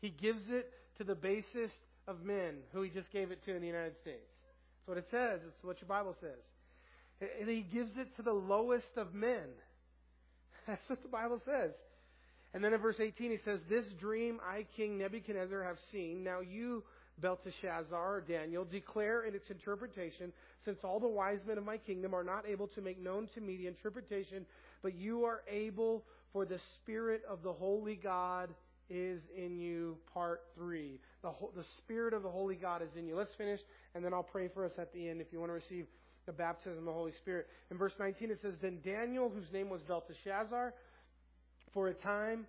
He gives it to the basest of men who he just gave it to in the United States. That's what it says. It's what your Bible says. And he gives it to the lowest of men. That's what the Bible says. And then in verse 18 he says, This dream I, King Nebuchadnezzar, have seen. Now you, Belteshazzar, Daniel, declare in its interpretation, since all the wise men of my kingdom are not able to make known to me the interpretation, but you are able, for the Spirit of the Holy God is in you. Part 3. The, the Spirit of the Holy God is in you. Let's finish, and then I'll pray for us at the end if you want to receive the baptism of the Holy Spirit. In verse 19 it says, Then Daniel, whose name was Belteshazzar, for a time,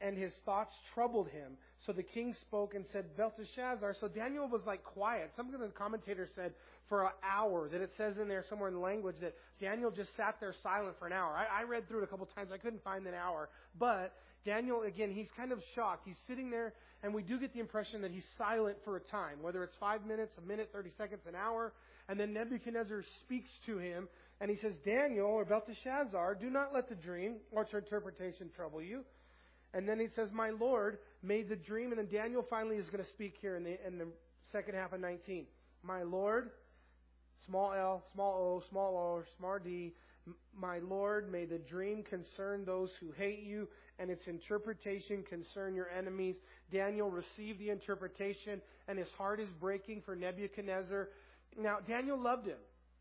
and his thoughts troubled him. So the king spoke and said, Belteshazzar. So Daniel was like quiet. Some of the commentators said for an hour. That it says in there somewhere in the language that Daniel just sat there silent for an hour. I, I read through it a couple times. I couldn't find an hour. But Daniel, again, he's kind of shocked. He's sitting there, and we do get the impression that he's silent for a time, whether it's five minutes, a minute, 30 seconds, an hour. And then Nebuchadnezzar speaks to him, and he says, Daniel, or Belteshazzar, do not let the dream or its interpretation trouble you. And then he says, My Lord made the dream. And then Daniel finally is going to speak here in the, in the second half of 19. My Lord, small l, small o, small o, small d, my Lord, may the dream concern those who hate you and its interpretation concern your enemies. Daniel received the interpretation and his heart is breaking for Nebuchadnezzar. Now, Daniel loved him.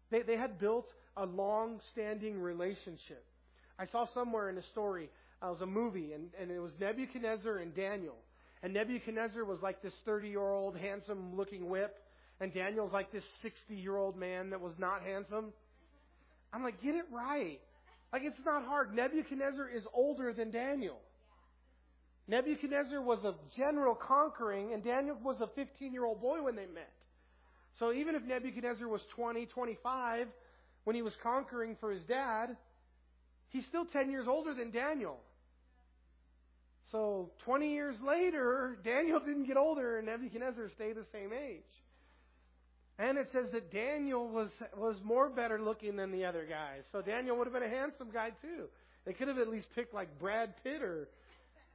They, they had built a long standing relationship. I saw somewhere in a story, uh, it was a movie, and, and it was Nebuchadnezzar and Daniel. And Nebuchadnezzar was like this 30 year old, handsome looking whip, and Daniel's like this 60 year old man that was not handsome. I'm like, get it right. Like, it's not hard. Nebuchadnezzar is older than Daniel. Nebuchadnezzar was a general conquering, and Daniel was a 15 year old boy when they met. So even if Nebuchadnezzar was 20, 25 when he was conquering for his dad, he's still 10 years older than Daniel. So 20 years later, Daniel didn't get older and Nebuchadnezzar stayed the same age. And it says that Daniel was was more better looking than the other guys. So Daniel would have been a handsome guy too. They could have at least picked like Brad Pitt or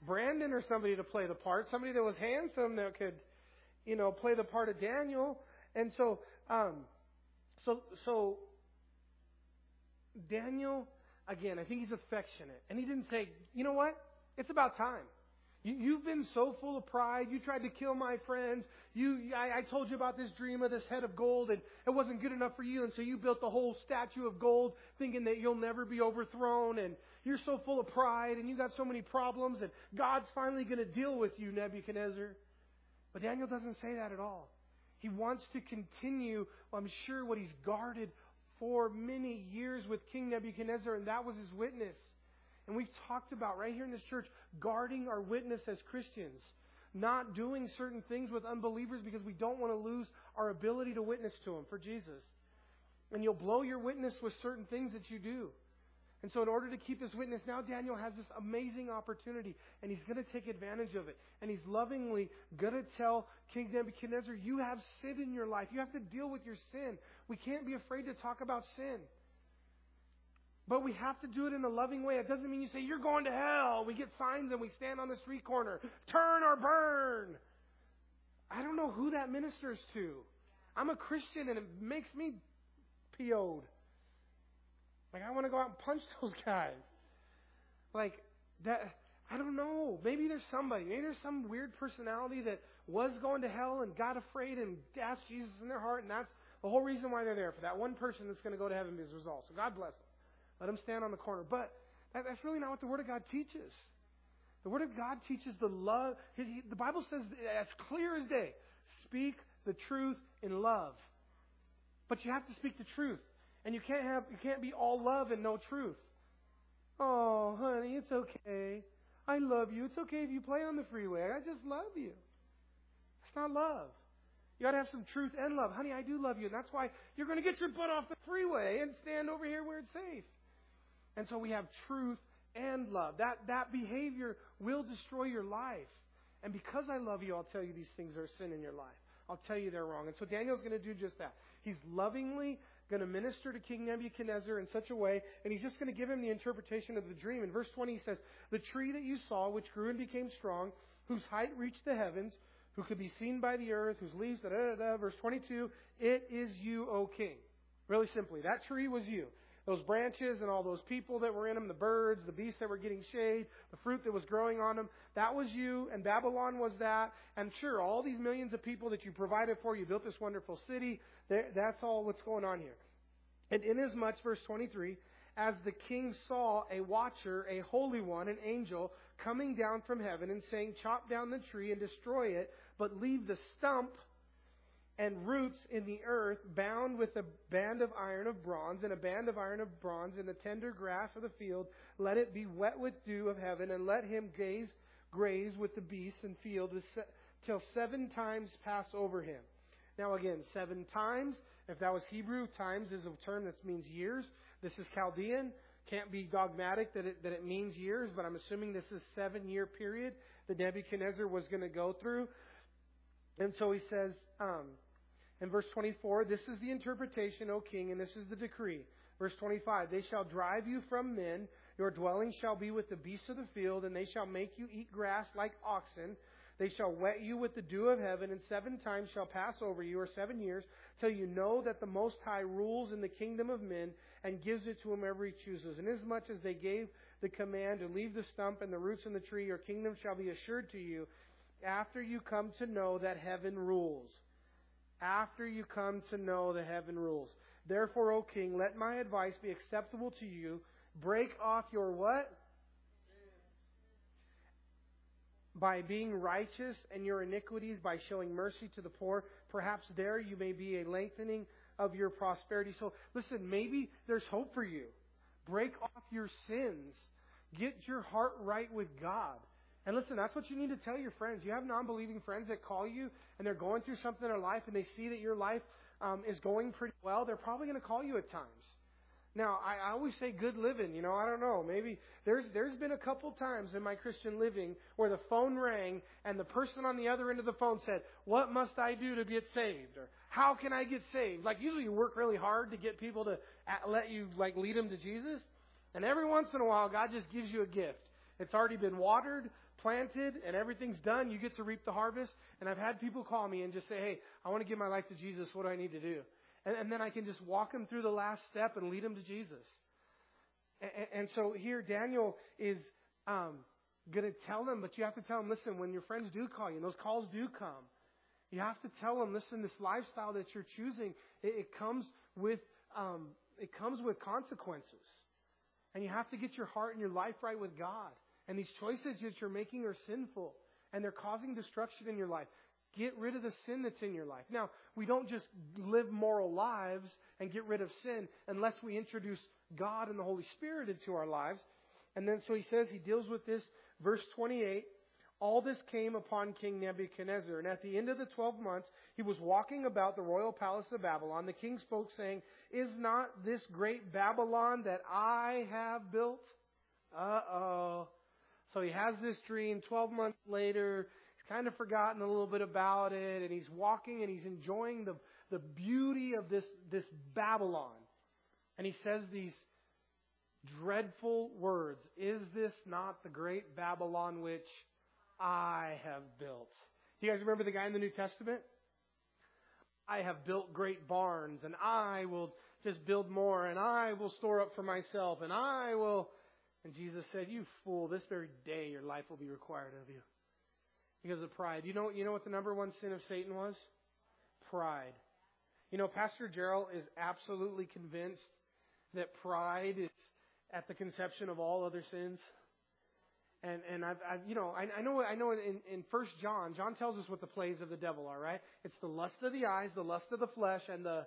Brandon or somebody to play the part, somebody that was handsome that could, you know, play the part of Daniel. And so, um, so, so Daniel, again, I think he's affectionate, and he didn't say, you know what? It's about time. You, you've been so full of pride. You tried to kill my friends. You, I, I told you about this dream of this head of gold, and it wasn't good enough for you, and so you built the whole statue of gold, thinking that you'll never be overthrown, and you're so full of pride, and you got so many problems, and God's finally going to deal with you, Nebuchadnezzar. But Daniel doesn't say that at all. He wants to continue, I'm sure, what he's guarded for many years with King Nebuchadnezzar, and that was his witness. And we've talked about right here in this church guarding our witness as Christians, not doing certain things with unbelievers because we don't want to lose our ability to witness to them for Jesus. And you'll blow your witness with certain things that you do. And so, in order to keep his witness, now Daniel has this amazing opportunity, and he's going to take advantage of it. And he's lovingly going to tell King Nebuchadnezzar, You have sin in your life. You have to deal with your sin. We can't be afraid to talk about sin. But we have to do it in a loving way. It doesn't mean you say, You're going to hell. We get signs and we stand on the street corner. Turn or burn. I don't know who that ministers to. I'm a Christian and it makes me PO'd. Like, I want to go out and punch those guys. Like, that. I don't know. Maybe there's somebody. Maybe there's some weird personality that was going to hell and got afraid and asked Jesus in their heart, and that's the whole reason why they're there for that one person that's going to go to heaven as a result. So God bless them. Let them stand on the corner. But that, that's really not what the Word of God teaches. The Word of God teaches the love. He, he, the Bible says, as clear as day, speak the truth in love. But you have to speak the truth. And you can't have you can't be all love and no truth. Oh, honey, it's okay. I love you. It's okay if you play on the freeway. I just love you. It's not love. You got to have some truth and love. Honey, I do love you. And that's why you're going to get your butt off the freeway and stand over here where it's safe. And so we have truth and love. That, that behavior will destroy your life. And because I love you, I'll tell you these things are sin in your life. I'll tell you they're wrong. And so Daniel's going to do just that. He's lovingly going to minister to King Nebuchadnezzar in such a way, and he's just going to give him the interpretation of the dream. In verse 20, he says, The tree that you saw, which grew and became strong, whose height reached the heavens, who could be seen by the earth, whose leaves, da da da. Verse 22, it is you, O king. Really simply, that tree was you. Those branches and all those people that were in them, the birds, the beasts that were getting shade, the fruit that was growing on them, that was you, and Babylon was that. And sure, all these millions of people that you provided for, you built this wonderful city, that's all what's going on here. And inasmuch, verse 23, as the king saw a watcher, a holy one, an angel, coming down from heaven and saying, Chop down the tree and destroy it, but leave the stump and roots in the earth, bound with a band of iron of bronze, and a band of iron of bronze in the tender grass of the field. Let it be wet with dew of heaven, and let him gaze, graze with the beasts and field till seven times pass over him. Now again, seven times. If that was Hebrew, times is a term that means years. This is Chaldean. Can't be dogmatic that it, that it means years, but I'm assuming this is seven year period that Nebuchadnezzar was going to go through. And so he says, um, in verse 24, this is the interpretation, O king, and this is the decree. Verse 25, they shall drive you from men, your dwelling shall be with the beasts of the field, and they shall make you eat grass like oxen. They shall wet you with the dew of heaven, and seven times shall pass over you, or seven years, till you know that the Most High rules in the kingdom of men, and gives it to whomever he chooses. And inasmuch as they gave the command to leave the stump and the roots in the tree, your kingdom shall be assured to you, after you come to know that heaven rules after you come to know the heaven rules. Therefore, O king, let my advice be acceptable to you. Break off your what? By being righteous and your iniquities, by showing mercy to the poor. Perhaps there you may be a lengthening of your prosperity. So listen, maybe there's hope for you. Break off your sins. Get your heart right with God. And listen, that's what you need to tell your friends. You have non believing friends that call you and they're going through something in their life and they see that your life um, is going pretty well. They're probably going to call you at times. Now, I, I always say good living. You know, I don't know. Maybe there's there's been a couple times in my Christian living where the phone rang and the person on the other end of the phone said, "What must I do to get saved?" or "How can I get saved?" Like usually you work really hard to get people to let you like lead them to Jesus, and every once in a while God just gives you a gift. It's already been watered planted and everything's done, you get to reap the harvest. And I've had people call me and just say, hey, I want to give my life to Jesus. What do I need to do? And, and then I can just walk them through the last step and lead them to Jesus. And, and so here Daniel is um, going to tell them, but you have to tell them, listen, when your friends do call you, and those calls do come, you have to tell them, listen, this lifestyle that you're choosing, it, it comes with um, it comes with consequences, and you have to get your heart and your life right with God. And these choices that you're making are sinful and they're causing destruction in your life. Get rid of the sin that's in your life. Now, we don't just live moral lives and get rid of sin unless we introduce God and the Holy Spirit into our lives. And then so he says he deals with this. Verse 28 All this came upon King Nebuchadnezzar. And at the end of the 12 months, he was walking about the royal palace of Babylon. The king spoke, saying, Is not this great Babylon that I have built? Uh oh. So he has this dream. Twelve months later, he's kind of forgotten a little bit about it, and he's walking and he's enjoying the, the beauty of this, this Babylon. And he says these dreadful words Is this not the great Babylon which I have built? Do you guys remember the guy in the New Testament? I have built great barns, and I will just build more, and I will store up for myself, and I will. And Jesus said, You fool, this very day your life will be required of you. Because of pride. You know, you know what the number one sin of Satan was? Pride. You know, Pastor Gerald is absolutely convinced that pride is at the conception of all other sins. And and I've, I've you know I, I know I know in in First John John tells us what the plays of the devil are right. It's the lust of the eyes, the lust of the flesh, and the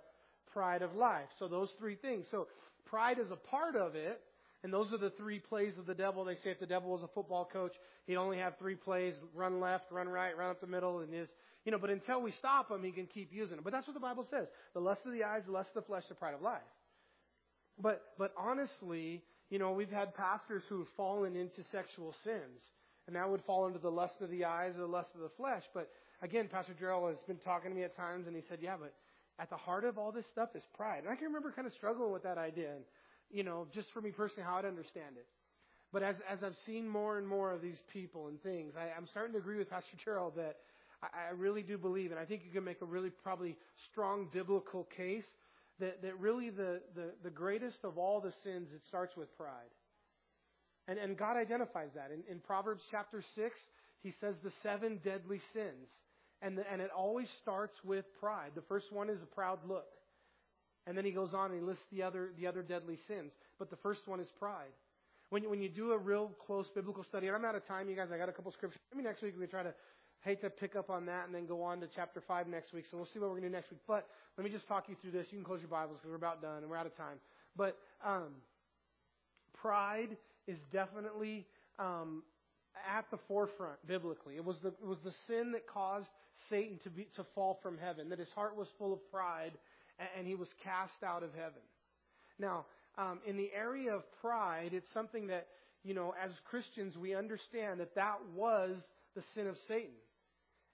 pride of life. So those three things. So pride is a part of it, and those are the three plays of the devil. They say if the devil was a football coach, he'd only have three plays: run left, run right, run up the middle, and his, you know. But until we stop him, he can keep using them. But that's what the Bible says: the lust of the eyes, the lust of the flesh, the pride of life. But but honestly, you know, we've had pastors who've fallen into sexual sins, And that would fall into the lust of the eyes or the lust of the flesh. But again, Pastor Gerald has been talking to me at times, and he said, "Yeah, but at the heart of all this stuff is pride." And I can remember kind of struggling with that idea, and you know, just for me personally, how I'd understand it. But as as I've seen more and more of these people and things, I, I'm starting to agree with Pastor Gerald that I, I really do believe, and I think you can make a really probably strong biblical case that that really the the, the greatest of all the sins it starts with pride. And, and God identifies that. In, in Proverbs chapter 6, he says the seven deadly sins. And, the, and it always starts with pride. The first one is a proud look. And then he goes on and he lists the other, the other deadly sins. But the first one is pride. When you, when you do a real close biblical study, and I'm out of time, you guys, I got a couple scriptures. Maybe next week we try to, hate to pick up on that and then go on to chapter 5 next week. So we'll see what we're going to do next week. But let me just talk you through this. You can close your Bibles because we're about done and we're out of time. But um, pride is definitely um, at the forefront biblically. It was the it was the sin that caused Satan to be to fall from heaven. That his heart was full of pride, and, he was cast out of heaven. Now, um, in the area of pride, it's something that you know as Christians we understand that that was the sin of Satan,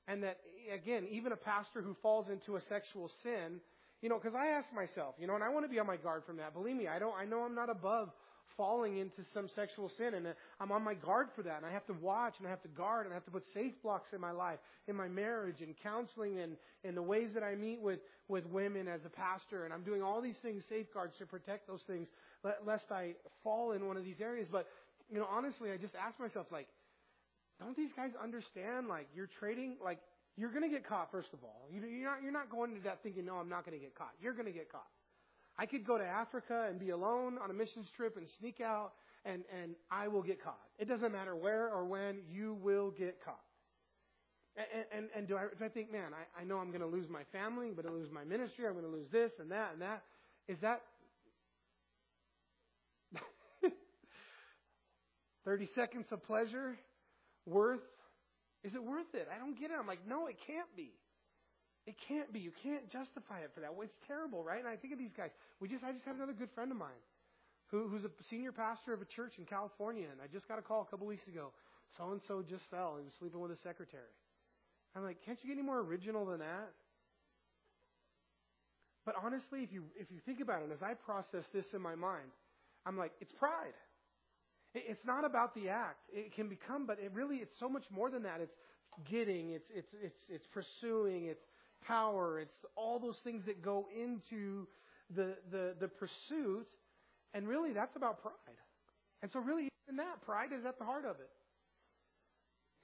and that again, even a pastor who falls into a sexual sin. You know, because I ask myself, you know, and I want to be on my guard from that. Believe me, I don't. I know I'm not above falling into some sexual sin and I'm on my guard for that and I have to watch and I have to guard and I have to put safe blocks in my life, in my marriage and counseling and in the ways that I meet with, with women as a pastor and I'm doing all these things, safeguards to protect those things lest I fall in one of these areas. But, you know, honestly, I just ask myself like, don't these guys understand like you're trading, like you're going to get caught first of all. You're not, you're not going to that thinking, no, I'm not going to get caught. You're going to get caught. I could go to Africa and be alone on a missions trip and sneak out and, and I will get caught. It doesn't matter where or when, you will get caught. And, and, and do, I, do I think, man, I, I know I'm going to lose my family, I'm going to lose my ministry, I'm going to lose this and that and that. Is that 30 seconds of pleasure worth? Is it worth it? I don't get it. I'm like, no, it can't be. It can't be. You can't justify it for that. Well, it's terrible, right? And I think of these guys. We just I just have another good friend of mine who, who's a senior pastor of a church in California, and I just got a call a couple weeks ago. So and so just fell. He was sleeping with his secretary. I'm like, can't you get any more original than that? But honestly, if you if you think about it, as I process this in my mind, I'm like, it's pride. It's not about the act. It can become, but it really it's so much more than that. It's getting, it's it's it's it's pursuing, it's power. It's all those things that go into the, the, the pursuit. And really, that's about pride. And so, really, even that, pride is at the heart of it.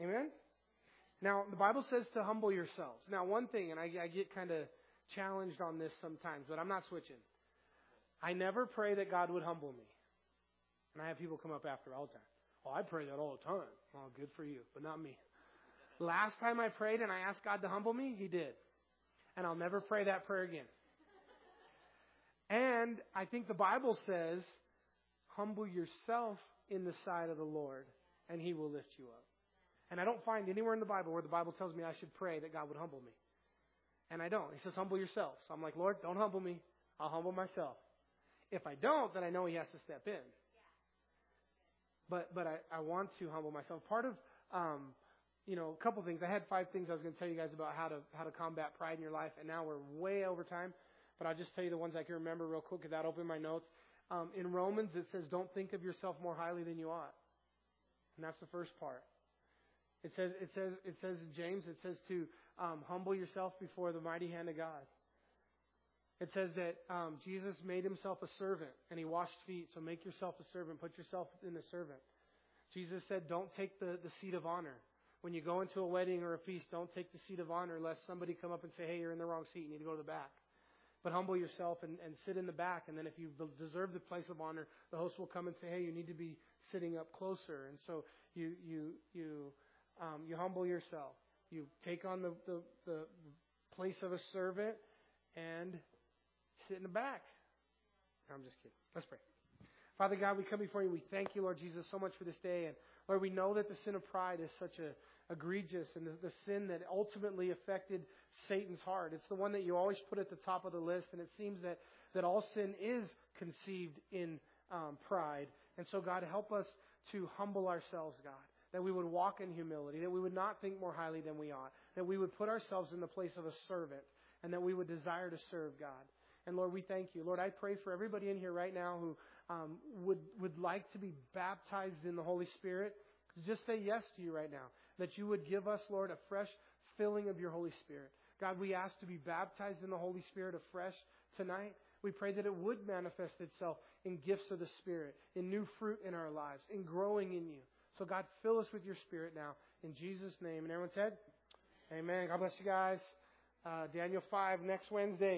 Amen? Now, the Bible says to humble yourselves. Now, one thing, and I, I get kind of challenged on this sometimes, but I'm not switching. I never pray that God would humble me. And I have people come up after all the time. Oh, I pray that all the time. Well, good for you, but not me. Last time I prayed and I asked God to humble me, He did and I'll never pray that prayer again. And I think the Bible says, humble yourself in the sight of the Lord, and he will lift you up. And I don't find anywhere in the Bible where the Bible tells me I should pray that God would humble me. And I don't. He says, humble yourself. So I'm like, Lord, don't humble me. I'll humble myself. If I don't, then I know he has to step in. But but I, I want to humble myself. Part of um, you know, a couple things. I had five things I was going to tell you guys about how to how to combat pride in your life, and now we're way over time. But I'll just tell you the ones I can remember real quick that opened my notes. Um, in Romans, it says, "Don't think of yourself more highly than you ought," and that's the first part. It says it says it says in James it says to um, humble yourself before the mighty hand of God. It says that um, Jesus made himself a servant and he washed feet. So make yourself a servant. Put yourself in the servant. Jesus said, "Don't take the, the seat of honor." When you go into a wedding or a feast, don't take the seat of honor lest somebody come up and say, hey, you're in the wrong seat. You need to go to the back. But humble yourself and, and sit in the back. And then if you deserve the place of honor, the host will come and say, hey, you need to be sitting up closer. And so you, you, you, um, you humble yourself. You take on the, the, the place of a servant and sit in the back. I'm just kidding. Let's pray. Father God, we come before you. We thank you, Lord Jesus, so much for this day. And Lord, we know that the sin of pride is such a egregious and the, the sin that ultimately affected Satan's heart. It's the one that you always put at the top of the list, and it seems that, that all sin is conceived in um, pride. And so, God, help us to humble ourselves, God, that we would walk in humility, that we would not think more highly than we ought, that we would put ourselves in the place of a servant, and that we would desire to serve God. And Lord, we thank you. Lord, I pray for everybody in here right now who um, would would like to be baptized in the Holy Spirit. Just say yes to you right now. That you would give us, Lord, a fresh filling of your Holy Spirit. God, we ask to be baptized in the Holy Spirit afresh tonight. We pray that it would manifest itself in gifts of the Spirit, in new fruit in our lives, in growing in you. So, God, fill us with your Spirit now. In Jesus' name. And everyone said, Amen. God bless you guys. Uh, Daniel 5 next Wednesday.